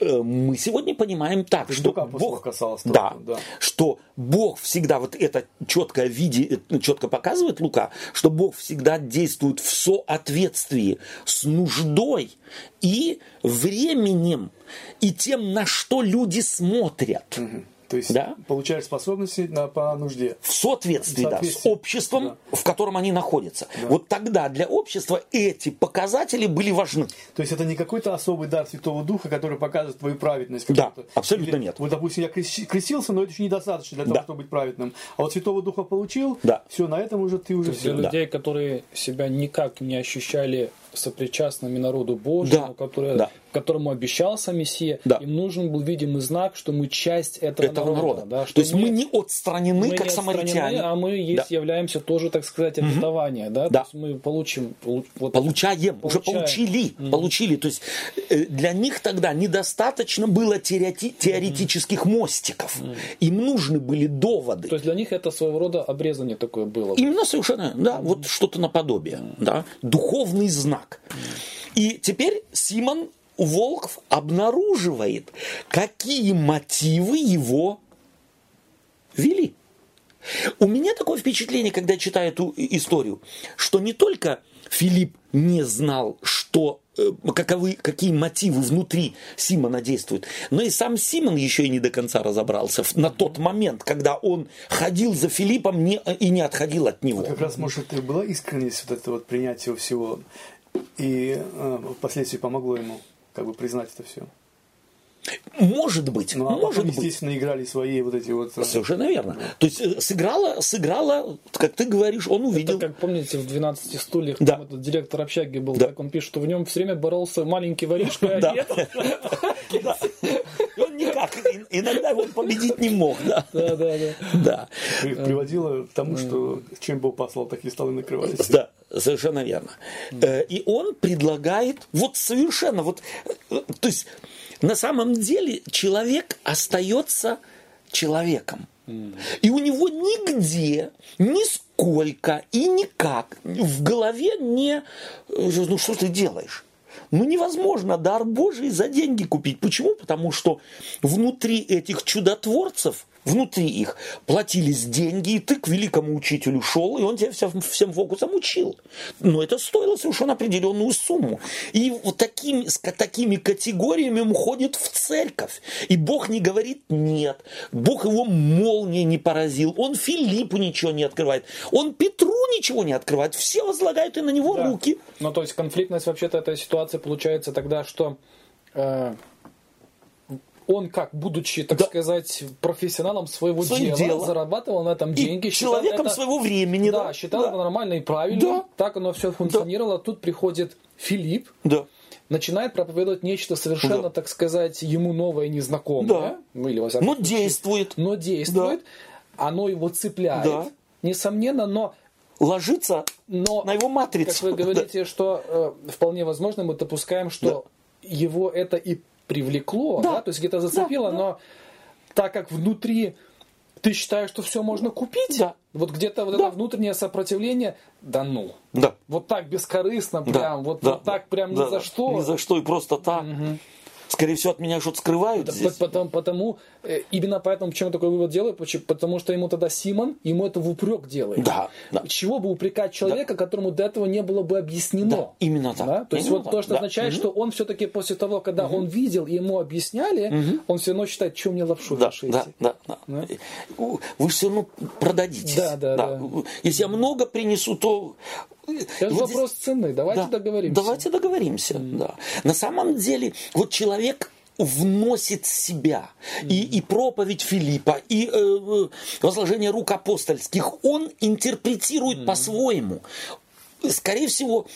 мы сегодня понимаем так, что Бог, касалось да, да. что Бог всегда вот это четко виде, э, четко показывает Лука, что Бог всегда действует в соответствии с нуждой и временем и тем, на что люди смотрят. То есть Да. получаешь способности на, по нужде. В соответствии, В да, с соответствии. обществом, в котором они находятся. Вот тогда для общества эти показатели были важны. То есть это не какой-то особый дар Святого Духа, который показывает твою праведность. Да, какую-то. абсолютно Или, нет. Вот, допустим, я крестился, но это еще недостаточно для того, Да. чтобы быть праведным. А вот Святого Духа получил, Да. все, на этом уже ты уже То есть для все. Да. людей, которые себя никак не ощущали сопричастными народу Божьему, Да, которые, да. Которому обещался Мессия, Да. им нужен был видимый знак, что мы часть этого, этого народа. да, что То есть мы, не отстранены, мы как не отстранены, самаритяне. а мы есть, Да. являемся тоже, так сказать, обетование, да? Да. То есть мы получим полу- вот Получаем, уже Получаем. получили, получили. То есть э, для них тогда недостаточно было теорети- теоретических мостиков. Им нужны были доводы. То есть для них это своего рода обрезание такое было. Именно совершенно, да, вот что-то наподобие, да, духовный знак. И теперь Симон Волков обнаруживает, какие мотивы его вели. У меня такое впечатление, когда читаю эту историю, что не только Филипп не знал, что э, каковы, какие мотивы внутри Симона действуют. Но и сам Симон еще и не до конца разобрался на тот момент, когда он ходил за Филиппом не, и не отходил от него. Вот как раз, может, и была искренность вот это вот принятие всего, и э, впоследствии помогло ему как бы признать это все. Может быть, Ну, а может потом, быть. естественно, играли свои вот эти вот... э, Совершенно верно. То есть э, сыграла, сыграла, как ты говоришь, он увидел. Это как помните в 12 стульях Да. там этот директор общаги был, Да. как он пишет, что в нем все время боролся маленький воришка. Да. а нет. Да. И Он никак, и- иногда он победить не мог, да. Да, да, да. Да, при- приводило к тому, что чем Бог послал, такие столы накрывались. да, совершенно верно. Э, И он предлагает, вот совершенно, вот, э, то есть на самом деле человек остается человеком. И у него нигде, нисколько и никак в голове не... э, Ну что ты делаешь? Ну невозможно дар Божий за деньги купить. Почему? Потому что внутри этих чудотворцев, внутри их платились деньги, и ты к великому учителю шел, и он тебя всем, всем фокусом учил. Но это стоило совершенно определенную сумму. И вот такими, с такими категориями он ходит в церковь. И Бог не говорит нет. Бог его молнией не поразил. Он Филиппу ничего не открывает. Он Петру ничего не открывает. Все возлагают и на него Да. руки. Ну, то есть конфликтность вообще-то этой ситуации получается тогда, что э, он как, будучи, так Да. сказать, профессионалом своего Своего дела, дела. зарабатывал на этом И деньги. считал человеком это- своего времени. Да, Да, считал да. это нормально и правильно. Да. Так оно все функционировало. Тут приходит Филипп, Да. начинает проповедовать нечто совершенно, Да. так сказать, ему новое и незнакомое. Да. Ну, или, во Но случае, действует. но действует. Оно его цепляет. Да. Несомненно, но Ложится но, на его матрицу. как вы говорите, что э, вполне возможно мы допускаем, что его это и привлекло, Да. да, то есть где-то зацепило, Да, да. но так как внутри ты считаешь, что все можно купить, Да. вот где-то вот Да. это внутреннее сопротивление, да ну. Да. Вот так бескорыстно, Да, прям, вот, да, вот так прям да, ни за что. Ни за что и просто так. Скорее всего, от меня что-то скрывают Да, здесь. по- Потому, потому, э, именно поэтому, почему я такой вывод делаю, потому что ему тогда Симон, ему это в упрек делает. Да, да. Чего бы упрекать человека, которому до этого не было бы объяснено? Да, именно так. Да? То есть Именно вот так, то, что да. означает, Мгм. что он все-таки после того, когда он видел и ему объясняли, он все равно считает, что мне лапшу Да, да, да, да. Да? Вы все равно продадитесь. Да, да, да. Если я много принесу, то... Это вот вопрос цены. Давайте Да, договоримся. Давайте договоримся, да. На самом деле, вот человек вносит себя. И, и проповедь Филиппа, и э, э, возложение рук апостольских, он интерпретирует по-своему. Скорее всего,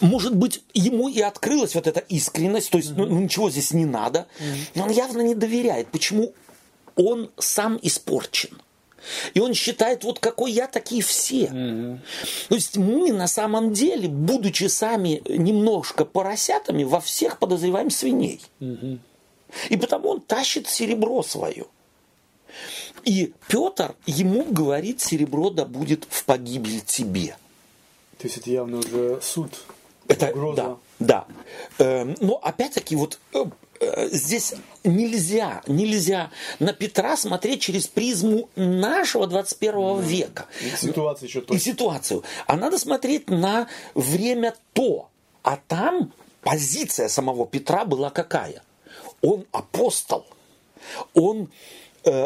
может быть, ему и открылась вот эта искренность, то есть ну, ну, ничего здесь не надо, но он явно не доверяет. Почему? Он сам испорчен. И он считает, вот какой я, такие все. То есть мы на самом деле, будучи сами немножко поросятами, во всех подозреваем свиней. И потому он тащит серебро свое. И Петр ему говорит, серебро да будет в погибель тебе. То есть это явно уже суд, Это, угроза. да, да. Эм, но опять-таки вот э, здесь нельзя, нельзя на Петра смотреть через призму нашего 21 века. Ситуация еще И то. ситуацию. А надо смотреть на время то. А там позиция самого Петра была какая? Он апостол. Он э,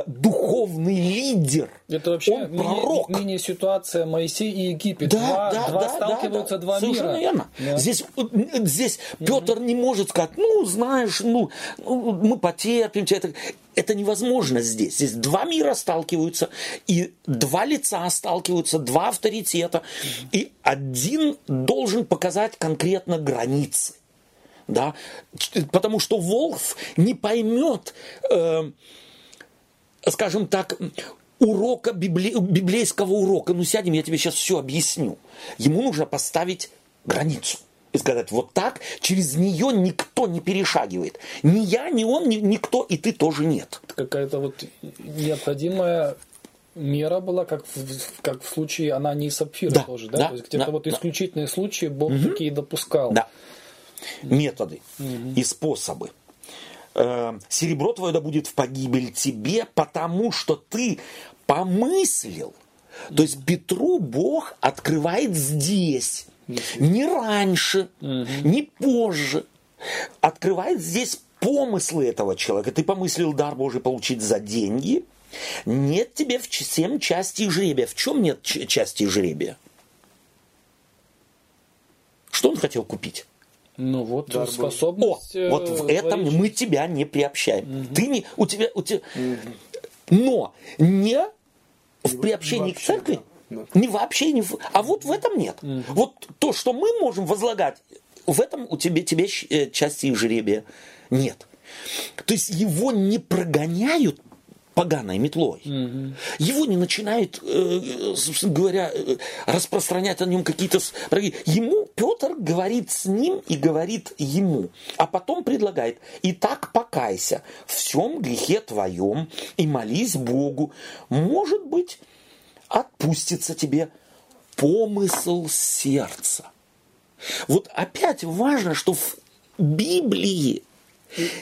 духовный лидер. Это вообще он пророк. мини- мини-ситуация Моисей и Египет. Да, два да, два да, сталкиваются, да, да. два Совершенно мира. верно. Да. Здесь, э, здесь Петр не может сказать, ну, знаешь, ну, ну, мы потерпим тебя. Это, это невозможно здесь. Здесь два мира сталкиваются, и два лица сталкиваются, два авторитета, и один должен показать конкретно границы. Да? Потому что Волф не поймет, э, скажем так, урока, библи- библейского урока. Ну, сядем, я тебе сейчас все объясню. Ему нужно поставить границу. И сказать, вот так, через нее никто не перешагивает. Ни я, ни он, ни, никто, и ты тоже нет. какая-то вот необходимая мера была, как в, как в случае Анании и Сапфира Да, тоже, да? да, То есть где-то да, вот да. исключительные случаи Бог такие допускал. Да. Методы и способы. Э, Серебро твое да будет в погибель тебе, потому что ты помыслил. То есть Петру Бог открывает здесь. не раньше, не позже. Открывает здесь помыслы этого человека. Ты помыслил дар Божий получить за деньги. Нет тебе в семь частей жребия. В чем нет части жребия? Что он хотел купить? Ну вот Дар способность. О, э, вот в этом мы тебя не приобщаем. Угу. Ты не у тебя у тебя. Угу. Но не в приобщении к церкви, да. не вообще не в, а вот в этом нет. Угу. Вот то, что мы можем возлагать, в этом у тебя тебе э, части жребия нет. То есть его не прогоняют поганой метлой. Угу. Его не начинает, э, собственно говоря, э, распространять о нем какие-то... Ему Петр говорит с ним и говорит ему, а потом предлагает, и так покайся в всем грехе твоем и молись Богу. Может быть, отпустится тебе помысл сердца. Вот опять важно, что в Библии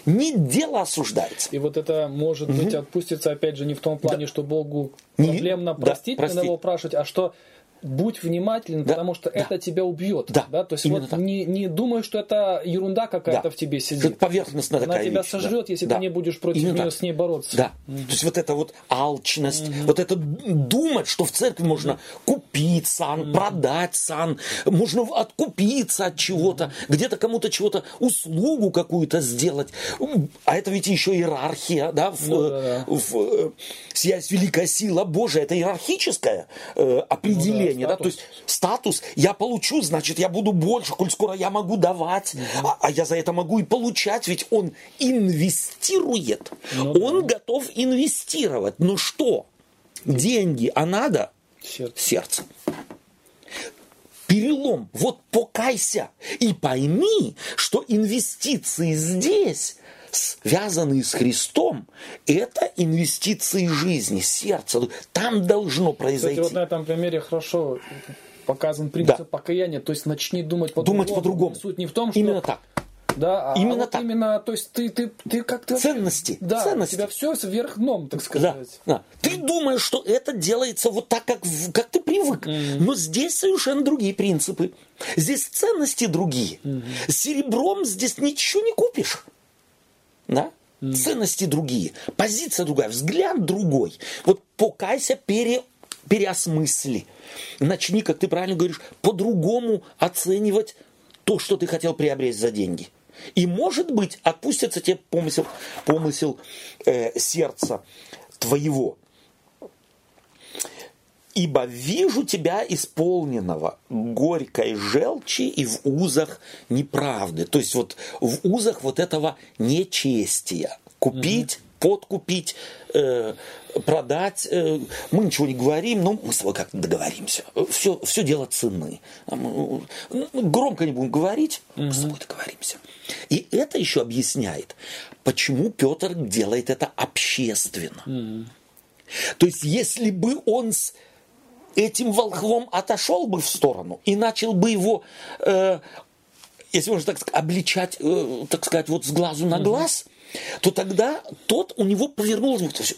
не дело осуждается. И вот это может угу. быть отпустится, опять же, не в том плане, да. что Богу проблемно не, простить, да, простить. его спрашивать, а что будь внимателен, да, потому что да. это тебя убьет. Да, да? То есть вот так. не, не думай, что это ерунда какая-то да. в тебе сидит. Это поверхностная Она такая тебя вещь, сожрет, да. если да. ты не будешь против Именно нее так. с ней бороться. Да. Угу. То есть вот это вот алчность, угу. вот это думать, что в церкви можно купить сан, угу. продать сан, можно откупиться от чего-то, угу. где-то кому-то чего-то, услугу какую-то сделать. А это ведь еще иерархия, да, в, ну, да, да. в, в э, «Сиясь великая сила Божия», это иерархическое э, определение. Ну, да положение, да, то есть статус я получу, значит, я буду больше, коль скоро я могу давать, угу. а, а я за это могу и получать, ведь он инвестирует, ну, он да. готов инвестировать. Ну что, деньги, а надо сердце. сердце. Перелом. Вот покайся и пойми, что инвестиции здесь связанные с Христом, это инвестиции жизни, сердца. Там должно произойти. Кстати, вот на этом примере хорошо показан принцип да. покаяния, то есть начни думать по-другому. Думать по-другому. Суть не в том, что... Именно так. Да, а именно вот так. именно, то есть ты, ты, ты как-то... Ценности. Да, ценности. у тебя все вверх дном, так сказать. Да, да. Ты думаешь, что это делается вот так, как, как ты привык. Mm-hmm. Но здесь совершенно другие принципы. Здесь ценности другие. Mm-hmm. Серебром здесь ничего не купишь да? Ценности другие, позиция другая, взгляд другой. Вот покайся, пере, переосмысли. Начни, как ты правильно говоришь, по-другому оценивать то, что ты хотел приобрести за деньги. И, может быть, отпустится тебе помысел, помысел э, сердца твоего ибо вижу тебя исполненного горькой желчи и в узах неправды. То есть вот в узах вот этого нечестия. Купить, mm подкупить, э, продать. Э, мы ничего не говорим, но мы с тобой как-то договоримся. Все, все дело цены. Мы, ну, громко не будем говорить, mm мы с тобой договоримся. И это еще объясняет, почему Петр делает это общественно. mm То есть, если бы он с этим волхвом отошел бы в сторону и начал бы его, э, если можно так сказать, обличать, э, так сказать, вот с глазу на глаз, то тогда тот у него повернулся.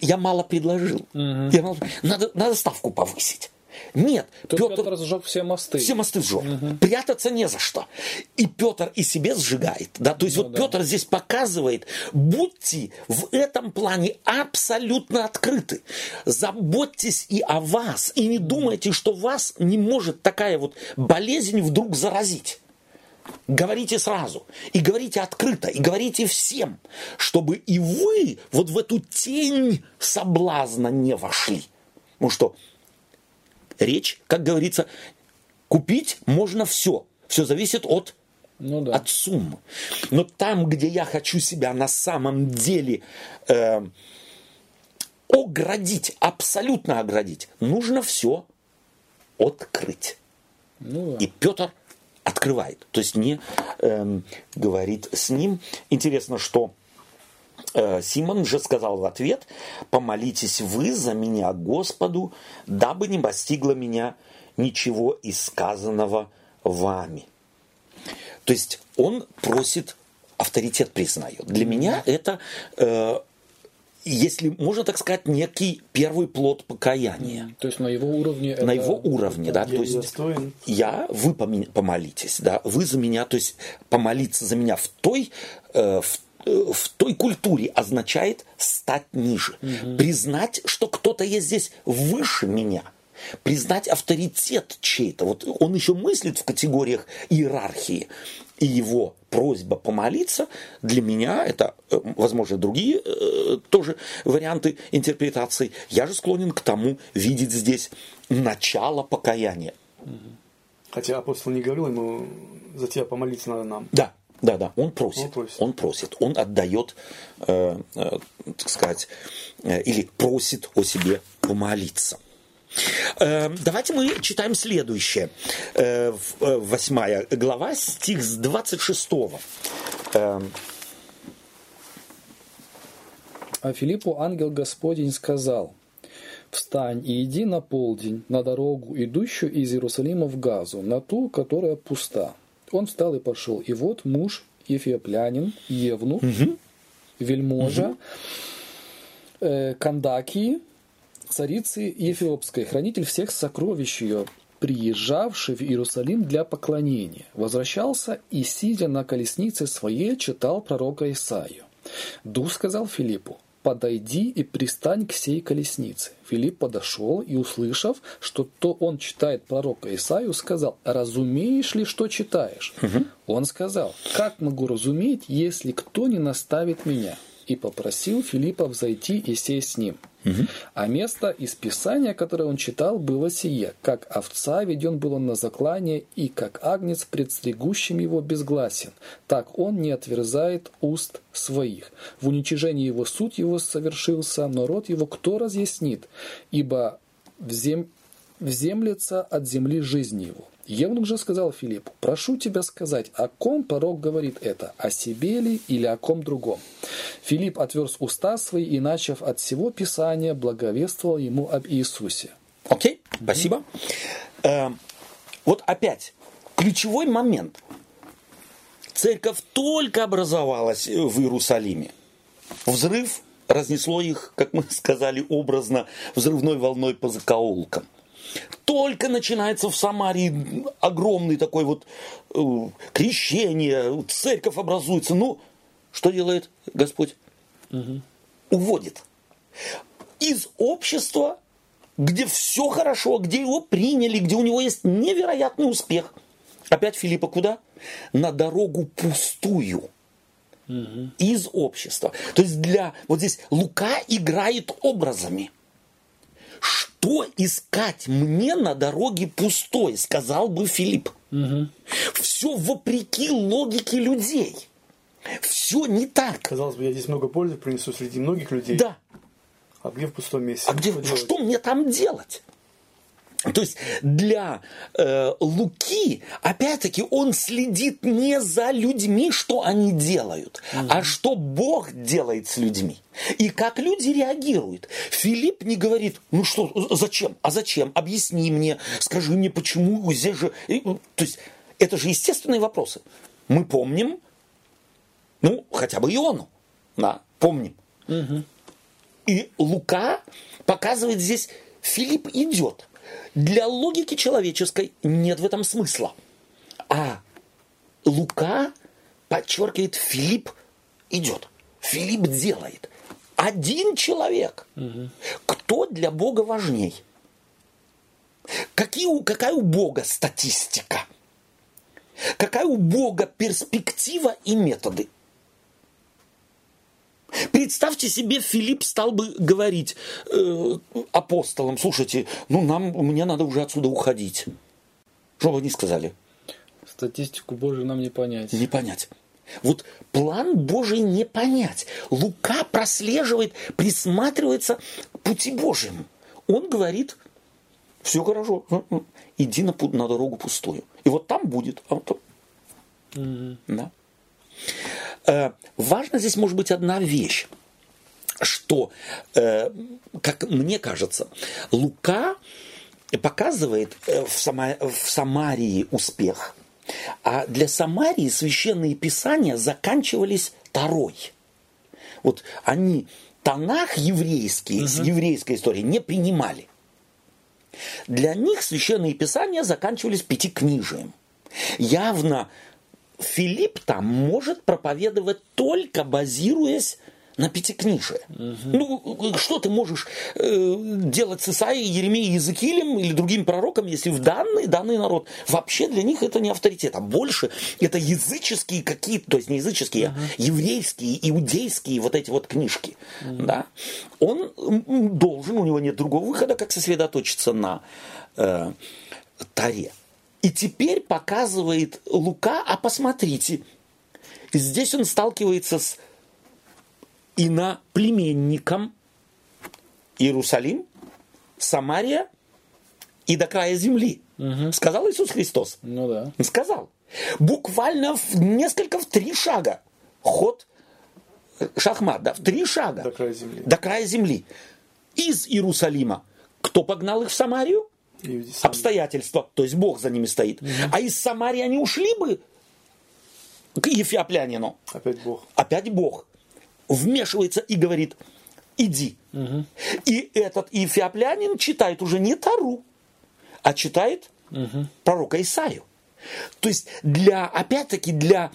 Я мало предложил. Я мало, надо, надо ставку повысить. Нет, Тут Петр, Петр сжег все мосты. Все мосты сжег. Угу. Прятаться не за что. И Петр и себе сжигает. Да? То есть ну, вот да. Петр здесь показывает, будьте в этом плане абсолютно открыты. Заботьтесь и о вас. И не думайте, что вас не может такая вот болезнь вдруг заразить. Говорите сразу, и говорите открыто, и говорите всем, чтобы и вы вот в эту тень соблазна не вошли. Ну что, речь, как говорится, купить можно все. Все зависит от, ну, да. от суммы. Но там, где я хочу себя на самом деле э, оградить, абсолютно оградить, нужно все открыть. Ну, да. И Петр открывает, то есть не э, говорит с ним. Интересно, что Симон же сказал в ответ, «Помолитесь вы за меня Господу, дабы не постигло меня ничего из сказанного вами». То есть он просит, авторитет признает. Для меня это э, если можно так сказать, некий первый плод покаяния. То есть на его уровне. На его уровне, да. Я То есть достоин. я, вы помолитесь, да, вы за меня, то есть помолиться за меня в той, э, в, э, в той культуре означает стать ниже, признать, что кто-то есть здесь выше меня, признать авторитет чей-то. Вот он еще мыслит в категориях иерархии, и его просьба помолиться для меня это, э, возможно, другие э, тоже варианты интерпретации. Я же склонен к тому видеть здесь начало покаяния. Хотя апостол не говорил ему, за тебя помолиться надо нам. Да, да, да, он просит, Он просит. он просит, он отдает, э, э, так сказать, э, или просит о себе помолиться. Э, Давайте мы читаем следующее. Э, э, Восьмая глава, стих с 26. Э, А Филиппу ангел Господень сказал, «Встань и иди на полдень на дорогу, идущую из Иерусалима в Газу, на ту, которая пуста». Он встал и пошел. И вот муж, Ефиоплянин, Евнух, вельможа, э, Кандакии, царицы Ефиопской, хранитель всех сокровищ ее, приезжавший в Иерусалим для поклонения, возвращался и, сидя на колеснице своей, читал пророка Исаию. Дух сказал Филиппу, подойди и пристань к сей колеснице. Филипп подошел и, услышав, что то он читает пророка Исаию, сказал, разумеешь ли, что читаешь? Он сказал, как могу разуметь, если кто не наставит меня? И попросил Филиппа взойти и сесть с ним. А место из Писания, которое он читал, было сие, как овца веден был он на заклание, и как агнец пред стригущим его безгласен, так он не отверзает уст своих. В уничижении его суд его совершился, но род его кто разъяснит? Ибо взем... вземлется от земли жизни его. Евнух же сказал Филиппу, прошу тебя сказать, о ком пророк говорит это, о себе ли или о ком другом? Филипп отверз уста свои и, начав от всего Писания, благовествовал ему об Иисусе. Окей, спасибо. Э, Вот опять, ключевой момент. Церковь только образовалась в Иерусалиме. Взрыв разнесло их, как мы сказали образно, взрывной волной по закоулкам. Только начинается в Самарии огромный такой вот э, крещение, церковь образуется. Ну, что делает Господь? Уводит. Из общества, где все хорошо, где его приняли, где у него есть невероятный успех. Опять Филиппа куда? На дорогу пустую из общества. То есть для вот здесь Лука играет образами. Что искать мне на дороге пустой, сказал бы Филипп. Все вопреки логике людей. Все не так. Казалось бы, я здесь много пользы принесу среди многих людей. Да. А где в пустом месте? А где, Что делать? что мне там делать? То есть для э, Луки, опять-таки, он следит не за людьми, что они делают, а что Бог делает с людьми. И как люди реагируют. Филипп не говорит, ну что, зачем, а зачем, объясни мне, скажи мне, почему здесь же... Ну, То есть это же естественные вопросы. Мы помним, ну, хотя бы Иону, да, помним. И Лука показывает здесь, Филипп идет. Для логики человеческой нет в этом смысла. А Лука подчеркивает, Филипп идет. Филипп делает. Один человек. Кто для Бога важней? Какие, какая у Бога статистика? Какая у Бога перспектива и методы? Представьте себе, Филипп стал бы говорить э, апостолам, слушайте, ну нам, мне надо уже отсюда уходить. Что бы они сказали? Статистику Божию нам не понять. Не понять. Вот план Божий не понять. Лука прослеживает, присматривается пути Божьему. Он говорит, все хорошо, иди на, на дорогу пустую. И вот там будет. а вот там- Да. Э, важно здесь может быть одна вещь, что, э, как мне кажется, Лука показывает э, в, Сама- в Самарии успех, а для Самарии священные писания заканчивались Тарой. Вот они Танах еврейский, угу. с еврейской историей не принимали. Для них священные писания заканчивались пятикнижием. Явно Филипп там может проповедовать только базируясь на пятикнижие. Угу. Ну, что ты можешь э, делать с Исаией, Еремией, Иезекиилем или другим пророком, если в данный, данный народ вообще для них это не авторитет, а больше это языческие какие-то, то есть не языческие, угу. а еврейские, иудейские вот эти вот книжки. Угу. Да? Он должен, у него нет другого выхода, как сосредоточиться на э, Таре. И теперь показывает Лука, а посмотрите, здесь он сталкивается с иноплеменником Иерусалим, Самария и до края земли. Угу. Сказал Иисус Христос? Ну да. Сказал. Буквально в несколько, в три шага. Ход э, шахмат, да, в три шага. До края земли. До края земли. Из Иерусалима. Кто погнал их в Самарию? Обстоятельства. То есть Бог за ними стоит. Угу. А из Самарии они ушли бы к Ефиоплянину. Опять Бог. Опять Бог вмешивается и говорит, иди. Угу. И этот эфиоплянин читает уже не Тару, а читает угу. пророка Исаию. То есть для, опять-таки, для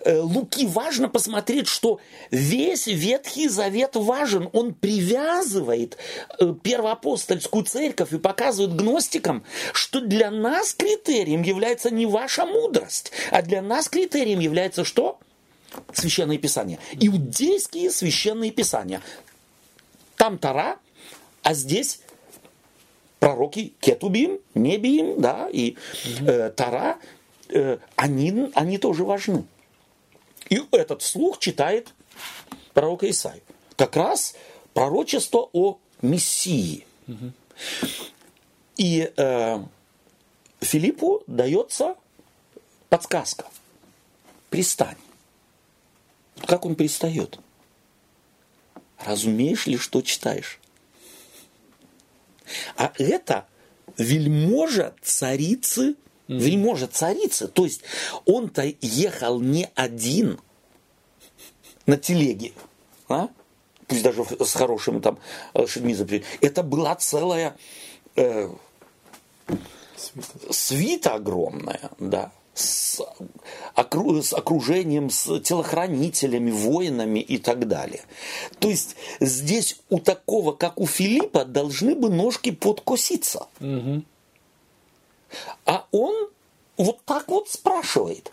э, Луки важно посмотреть, что весь Ветхий Завет важен. Он привязывает э, первоапостольскую церковь и показывает гностикам, что для нас критерием является не ваша мудрость, а для нас критерием является что? священные писания. Иудейские священные писания. Там Тара, а здесь пророки Кетубим, Небиим, да, и э, Тара, они, они тоже важны. И этот слух читает пророка Исаию. Как раз пророчество о Мессии. И э, Филиппу дается подсказка. Пристань. Как он пристает? Разумеешь ли, что читаешь? А это вельможа царицы, mm. вельможа царицы. То есть он-то ехал не один на телеге, а? пусть даже с хорошими там лошадьми запрягли. Это была целая э, свита огромная, да с окружением, с телохранителями, воинами и так далее. То есть здесь у такого, как у Филиппа, должны бы ножки подкоситься. Угу. А он вот так вот спрашивает.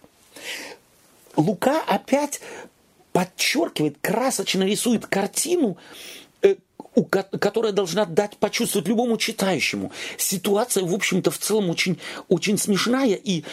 Лука опять подчеркивает, красочно рисует картину которая должна дать почувствовать любому читающему. Ситуация, в общем-то, в целом очень, очень смешная, и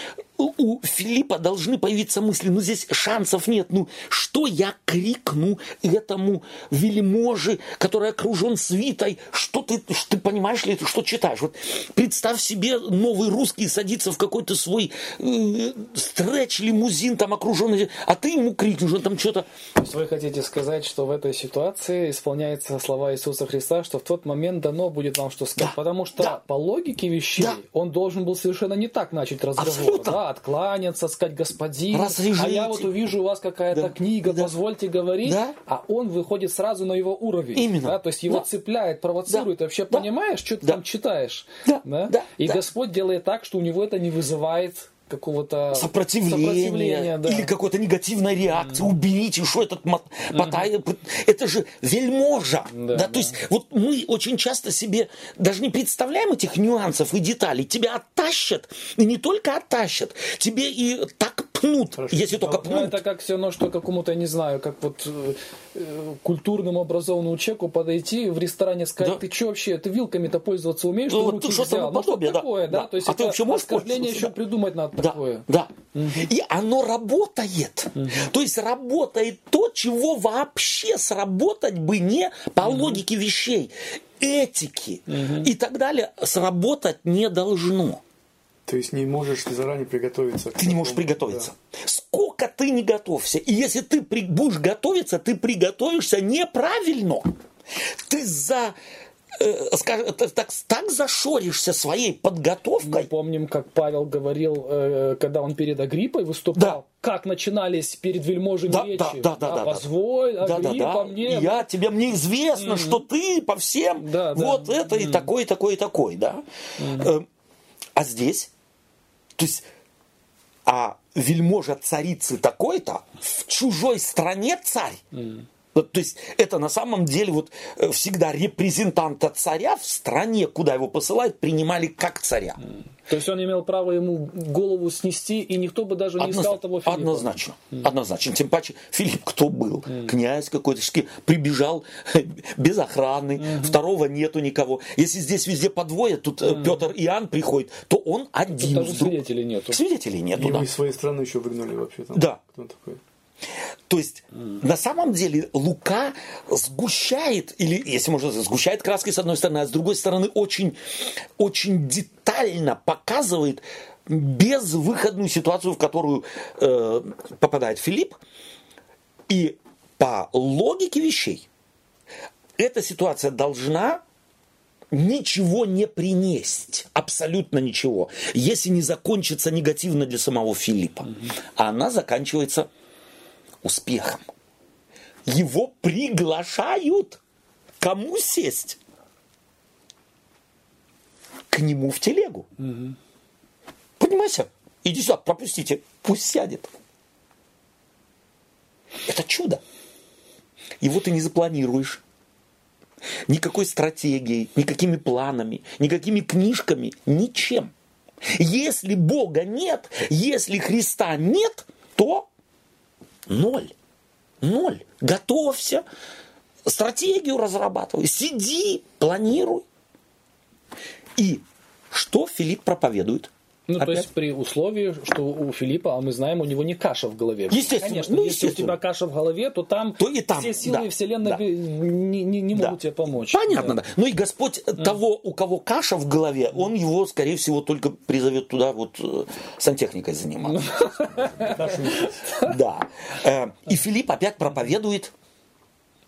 у Филиппа должны появиться мысли, ну здесь шансов нет, ну что я крикну этому вельможе, который окружен свитой, что ты, что ты понимаешь ли, что читаешь? Вот представь себе новый русский садится в какой-то свой э, стретч-лимузин, там окруженный, а ты ему крикнешь, он там что-то... То есть вы хотите сказать, что в этой ситуации исполняются слова Иисуса Христа, что в тот момент дано будет вам что сказать, да, потому что да. по логике вещей да. он должен был совершенно не так начать разговор. Абсолютно. Да, откланяться, сказать господин, Развяжите. а я вот увижу у вас какая-то да. книга, да. позвольте говорить, да. а он выходит сразу на его уровень. Именно. Да? То есть его да. цепляет, провоцирует. Да. Вообще да. понимаешь, что ты да. там читаешь? Да. Да? Да. И да. Господь делает так, что у него это не вызывает какого-то сопротивления, сопротивления да. или какой-то негативной реакции. Mm. Уберите, что этот мот... mm-hmm. Это же вельможа. Да, да? Да. То есть вот мы очень часто себе даже не представляем этих нюансов и деталей. Тебя оттащат, и не только оттащат, тебе и так пнут, Хорошо. если только пнут. Ну, это как все равно, что какому-то, не знаю, как вот э культурному образованному человеку подойти в ресторане сказать, да. ты что вообще, ты вилками-то пользоваться умеешь? Ну, вот что взял? Ну, что такое, да? да? То есть а это ты вообще можешь оскорбление еще да. придумать надо да, такое. Да. Угу. И оно работает. Угу. То есть работает то, чего вообще сработать бы не по угу. логике вещей, этики угу. и так далее, сработать не должно. То есть не можешь ты заранее приготовиться. Ты не можешь приготовиться. Да. Сколько ты не готовься. И если ты при, будешь готовиться, ты приготовишься неправильно. Ты за э, скажем, так, так зашоришься своей подготовкой. Мы помним, как Павел говорил, э, когда он перед Агриппой выступал, да. как начинались перед вельможами да, речи. Да, да, да, да, Позволь, да, Агриппа, да, да. мне... Я, тебе, мне известно, mm-hmm. что ты по всем да, вот да. это mm-hmm. и такой, и такой, и такой, да. Mm-hmm. А здесь, то есть, а вельможа царицы такой-то в чужой стране царь. Mm. То есть это на самом деле вот э, всегда репрезентанта царя в стране, куда его посылают, принимали как царя. То есть он имел право ему голову снести, и никто бы даже не Одноз... искал того Филиппа. Однозначно. Mm. Однозначно. Тем паче Филипп кто был? Mm. Князь какой-то. Прибежал без охраны. Mm-hmm. Второго нету никого. Если здесь везде по двое, тут mm. Петр и Иоанн приходит, то он один. Тут даже свидетелей нету. Свидетелей нету, Его да. из своей страны еще выгнали вообще. Там. Да. Кто он такой? То есть, mm. на самом деле, Лука сгущает, или, если можно сказать, сгущает краской с одной стороны, а с другой стороны, очень, очень детально показывает безвыходную ситуацию, в которую э, попадает Филипп. И по логике вещей, эта ситуация должна ничего не принесть, абсолютно ничего, если не закончится негативно для самого Филиппа. Mm-hmm. А она заканчивается успехом. Его приглашают. Кому сесть? К нему в телегу. Угу. Понимаете? Иди сюда, пропустите, пусть сядет. Это чудо. Его ты не запланируешь. Никакой стратегией, никакими планами, никакими книжками, ничем. Если Бога нет, если Христа нет, то Ноль. Ноль. Готовься. Стратегию разрабатывай. Сиди, планируй. И что Филипп проповедует? Ну, Опять? то есть при условии, что у Филиппа, а мы знаем, у него не каша в голове. Естественно. Конечно, ну, если у тебя каша в голове, то там, то и там все силы да, Вселенной да. не, не, не могут да. тебе помочь. Понятно, да. да. Ну и Господь mm. того, у кого каша в голове, Он его, скорее всего, только призовет туда вот э, сантехникой заниматься. Да. Э, и Филипп опять проповедует,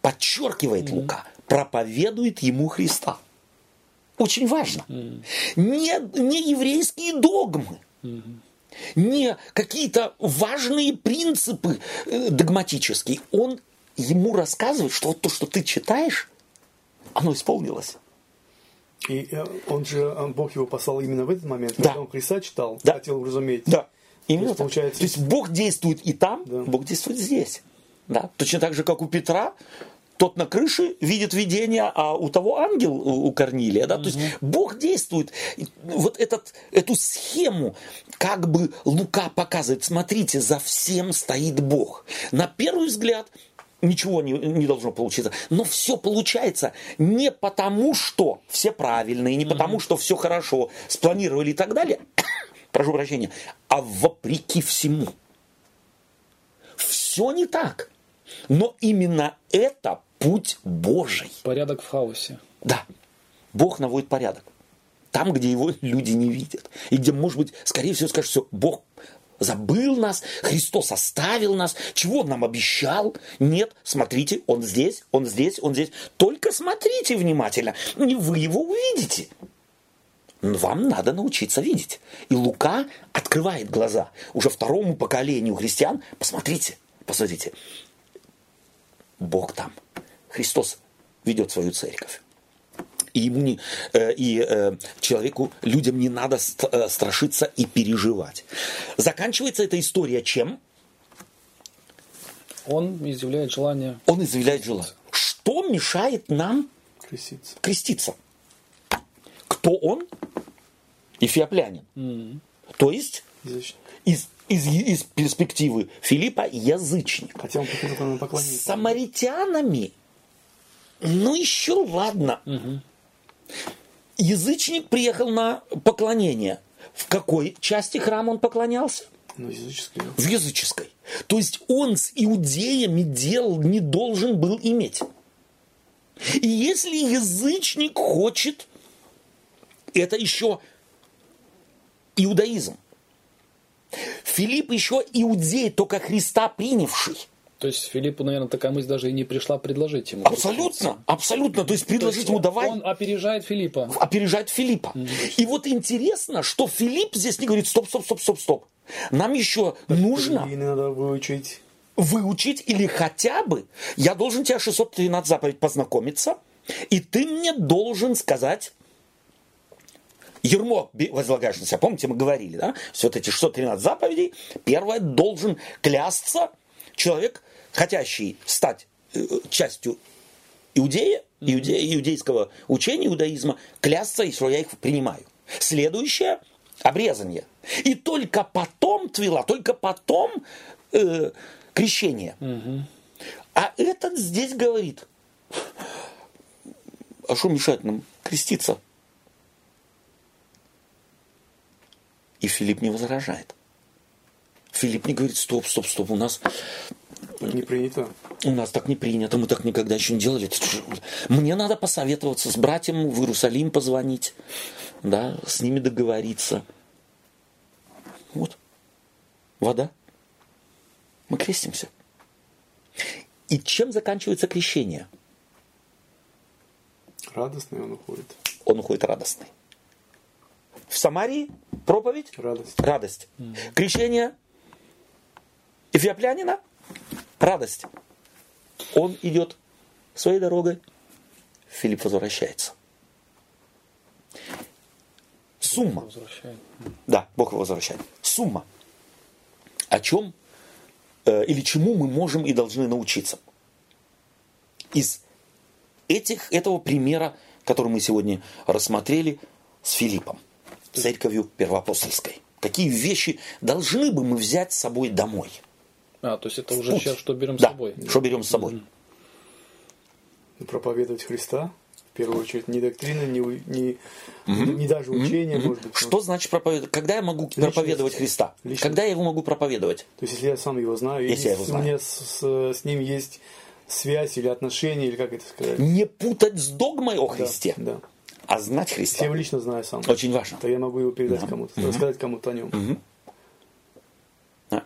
подчеркивает Лука, проповедует ему Христа. Очень важно. Mm. Не, не еврейские догмы. Не какие-то важные принципы э, догматические. Он ему рассказывает, что вот то, что ты читаешь, оно исполнилось. И э, он же, Бог его послал именно в этот момент, да. когда он Христа читал, да. хотел разуметь. Да. Именно то есть, получается... То есть Бог действует и там, да. Бог действует здесь. Да. Точно так же, как у Петра, тот на крыше видит видение, а у того ангел у Корнилия. Да? Угу. То есть Бог действует. Вот этот, эту схему как бы Лука показывает. Смотрите, за всем стоит Бог. На первый взгляд ничего не, не должно получиться. Но все получается не потому, что все правильные, не потому, что все хорошо спланировали и так далее. Прошу прощения. А вопреки всему. Все не так. Но именно это путь Божий. Порядок в хаосе. Да. Бог наводит порядок. Там, где его люди не видят. И где, может быть, скорее всего, скажут, что Бог забыл нас, Христос оставил нас, чего Он нам обещал? Нет, смотрите, Он здесь, Он здесь, Он здесь. Только смотрите внимательно, не вы его увидите. Вам надо научиться видеть. И Лука открывает глаза уже второму поколению христиан. Посмотрите, посмотрите. Бог там. Христос ведет свою церковь. И ему не, э, и э, человеку, людям не надо ст- страшиться и переживать. Заканчивается эта история чем? Он изъявляет желание. Он изъявляет желание. Что мешает нам креститься? креститься? Кто он? Эфиоплянин. Mm-hmm. То есть Язычник. из, из, из перспективы Филиппа язычник. Хотя он поклонение. С самаритянами, ну еще ладно. Угу. Язычник приехал на поклонение. В какой части храма он поклонялся? Ну, языческой. В языческой. То есть он с иудеями дел не должен был иметь. И если язычник хочет, это еще иудаизм. Филипп еще иудей, только Христа принявший. То есть Филиппу, наверное, такая мысль даже и не пришла предложить ему. Абсолютно, абсолютно. То есть предложить ему давай. Он опережает Филиппа. Опережает Филиппа. И вот интересно, что Филипп здесь не говорит, стоп, стоп, стоп, стоп, стоп. Нам еще нужно И надо выучить. выучить или хотя бы, я должен тебя 613 заповедь познакомиться, и ты мне должен сказать, Ермо возлагаешь на себя. Помните, мы говорили, да? Все вот эти 613 заповедей. Первое, должен клясться человек, хотящий стать э, частью иудея, иуде- иудейского учения, иудаизма, клясться, и что я их принимаю. Следующее – обрезание. И только потом твила, только потом э, крещение. А этот здесь говорит, а что мешает нам креститься? И Филипп не возражает. Филипп не говорит, стоп, стоп, стоп, у нас, Так не принято. у нас так не принято, мы так никогда еще не делали. Мне надо посоветоваться с братьям в Иерусалим позвонить, да, с ними договориться. Вот, вода. Мы крестимся. И чем заканчивается крещение? Радостный он уходит. Он уходит радостный. В Самарии проповедь Радость. радость. Крещение Эфиоплянина – радость. Он идет своей дорогой, Филипп возвращается. Сумма. Да, Бог его возвращает. Сумма. О чем э, или чему мы можем и должны научиться? Из этих, этого примера, который мы сегодня рассмотрели с Филиппом, церковью первоапостольской. Какие вещи должны бы мы взять с собой домой? А, то есть это уже Путь. сейчас что берем да, с собой. Что берем с собой? Проповедовать Христа, в первую очередь, не доктрина, не, не, не даже учение, может быть. Что значит проповедовать? Когда я могу проповедовать Христа? Личность. Когда я его могу проповедовать? То есть, если я сам его знаю, Если я или его знаю. у меня с, с- с ним есть связь или отношения, или как это сказать. Не путать с догмой о Да, Христе, Да. а знать Если я Христа. его лично знаю сам, Очень важно. то я могу его передать кому-то, рассказать кому-то о нем. Да. Э,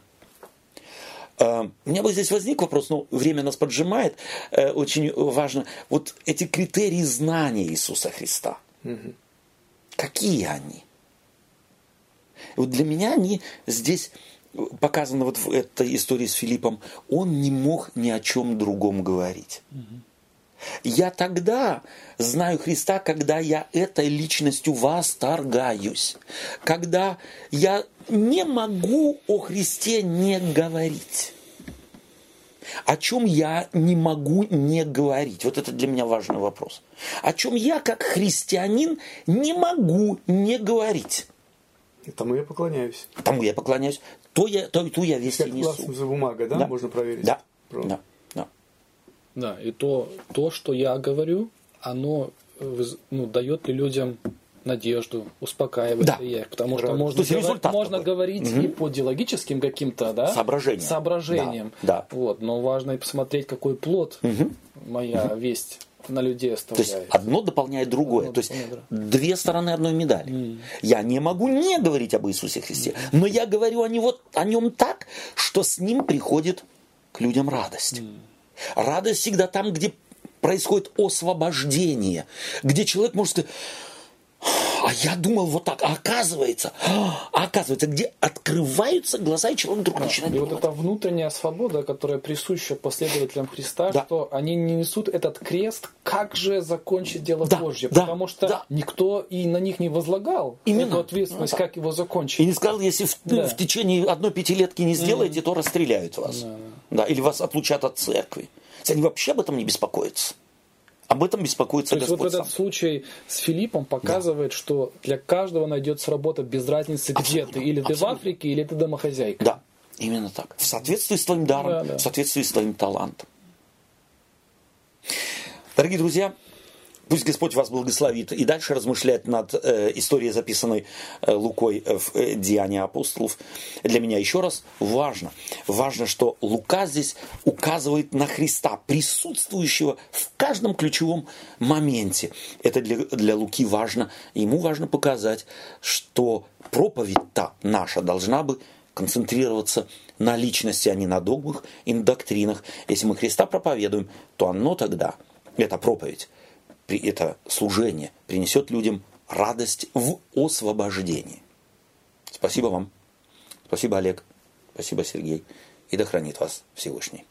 У меня бы здесь возник вопрос, но время нас поджимает. Э, Очень важно. Вот эти критерии знания Иисуса Христа. Какие они? Вот для меня они здесь показаны вот в этой истории с Филиппом. Он не мог ни о чем другом говорить. Я тогда знаю Христа, когда я этой личностью восторгаюсь. Когда я не могу о Христе не говорить. О чем я не могу не говорить? Вот это для меня важный вопрос. О чем я, как христианин, не могу не говорить. И Тому я поклоняюсь. Тому я поклоняюсь, то я, то, ту я весть и Как несу. классная бумага, да? Да. Можно проверить. Да, Правда. да, да. И то, то, что я говорю, оно э, ну, дает ли людям надежду, успокаивает Да. их. Потому что можно, То есть говор- можно такой. говорить и по идеологическим каким-то да, Соображениям. соображениям. Да, да. Вот, но важно и посмотреть, какой плод моя весть на людей То есть оставляет. одно дополняет другое. Одно То есть дополняет две стороны одной медали. Я не могу не говорить об Иисусе Христе, но я говорю о, него, о нем так, что с ним приходит к людям радость. Радость всегда там, где происходит освобождение, где человек может сказать, а я думал вот так, а оказывается, а оказывается, где открываются глаза, и человек вдруг начинает И вот думать. эта внутренняя свобода, которая присуща последователям Христа, Да. что они не несут этот крест, как же закончить дело Да, Божье, да, потому что да. никто и на них не возлагал Именно. эту ответственность, Ну да. как его закончить. И не сказал, если в, Да. в течение одной пятилетки не сделаете, то расстреляют вас. Да, или вас отлучат от церкви. Они вообще об этом не беспокоятся. Об этом беспокоится То есть вот Господь этот сам. случай с Филиппом показывает, что для каждого найдется работа без разницы, где Абсолютно, ты. Или ты в абсолютно. Африке, или ты домохозяйка. Да, именно так. В соответствии с твоим даром, Да, да. в соответствии с твоим талантом. Дорогие друзья, пусть Господь вас благословит и дальше размышлять над э, историей, записанной э, Лукой в э, Деянии апостолов. Для меня еще раз важно, важно, что Лука здесь указывает на Христа, присутствующего в каждом ключевом моменте. Это для, для Луки важно. Ему важно показать, что проповедь-то наша должна бы концентрироваться на личности, а не на догмах и на доктринах. Если мы Христа проповедуем, то оно тогда, эта проповедь, это служение принесет людям радость в освобождении. Спасибо вам. Спасибо, Олег. Спасибо, Сергей. И да хранит вас Всевышний.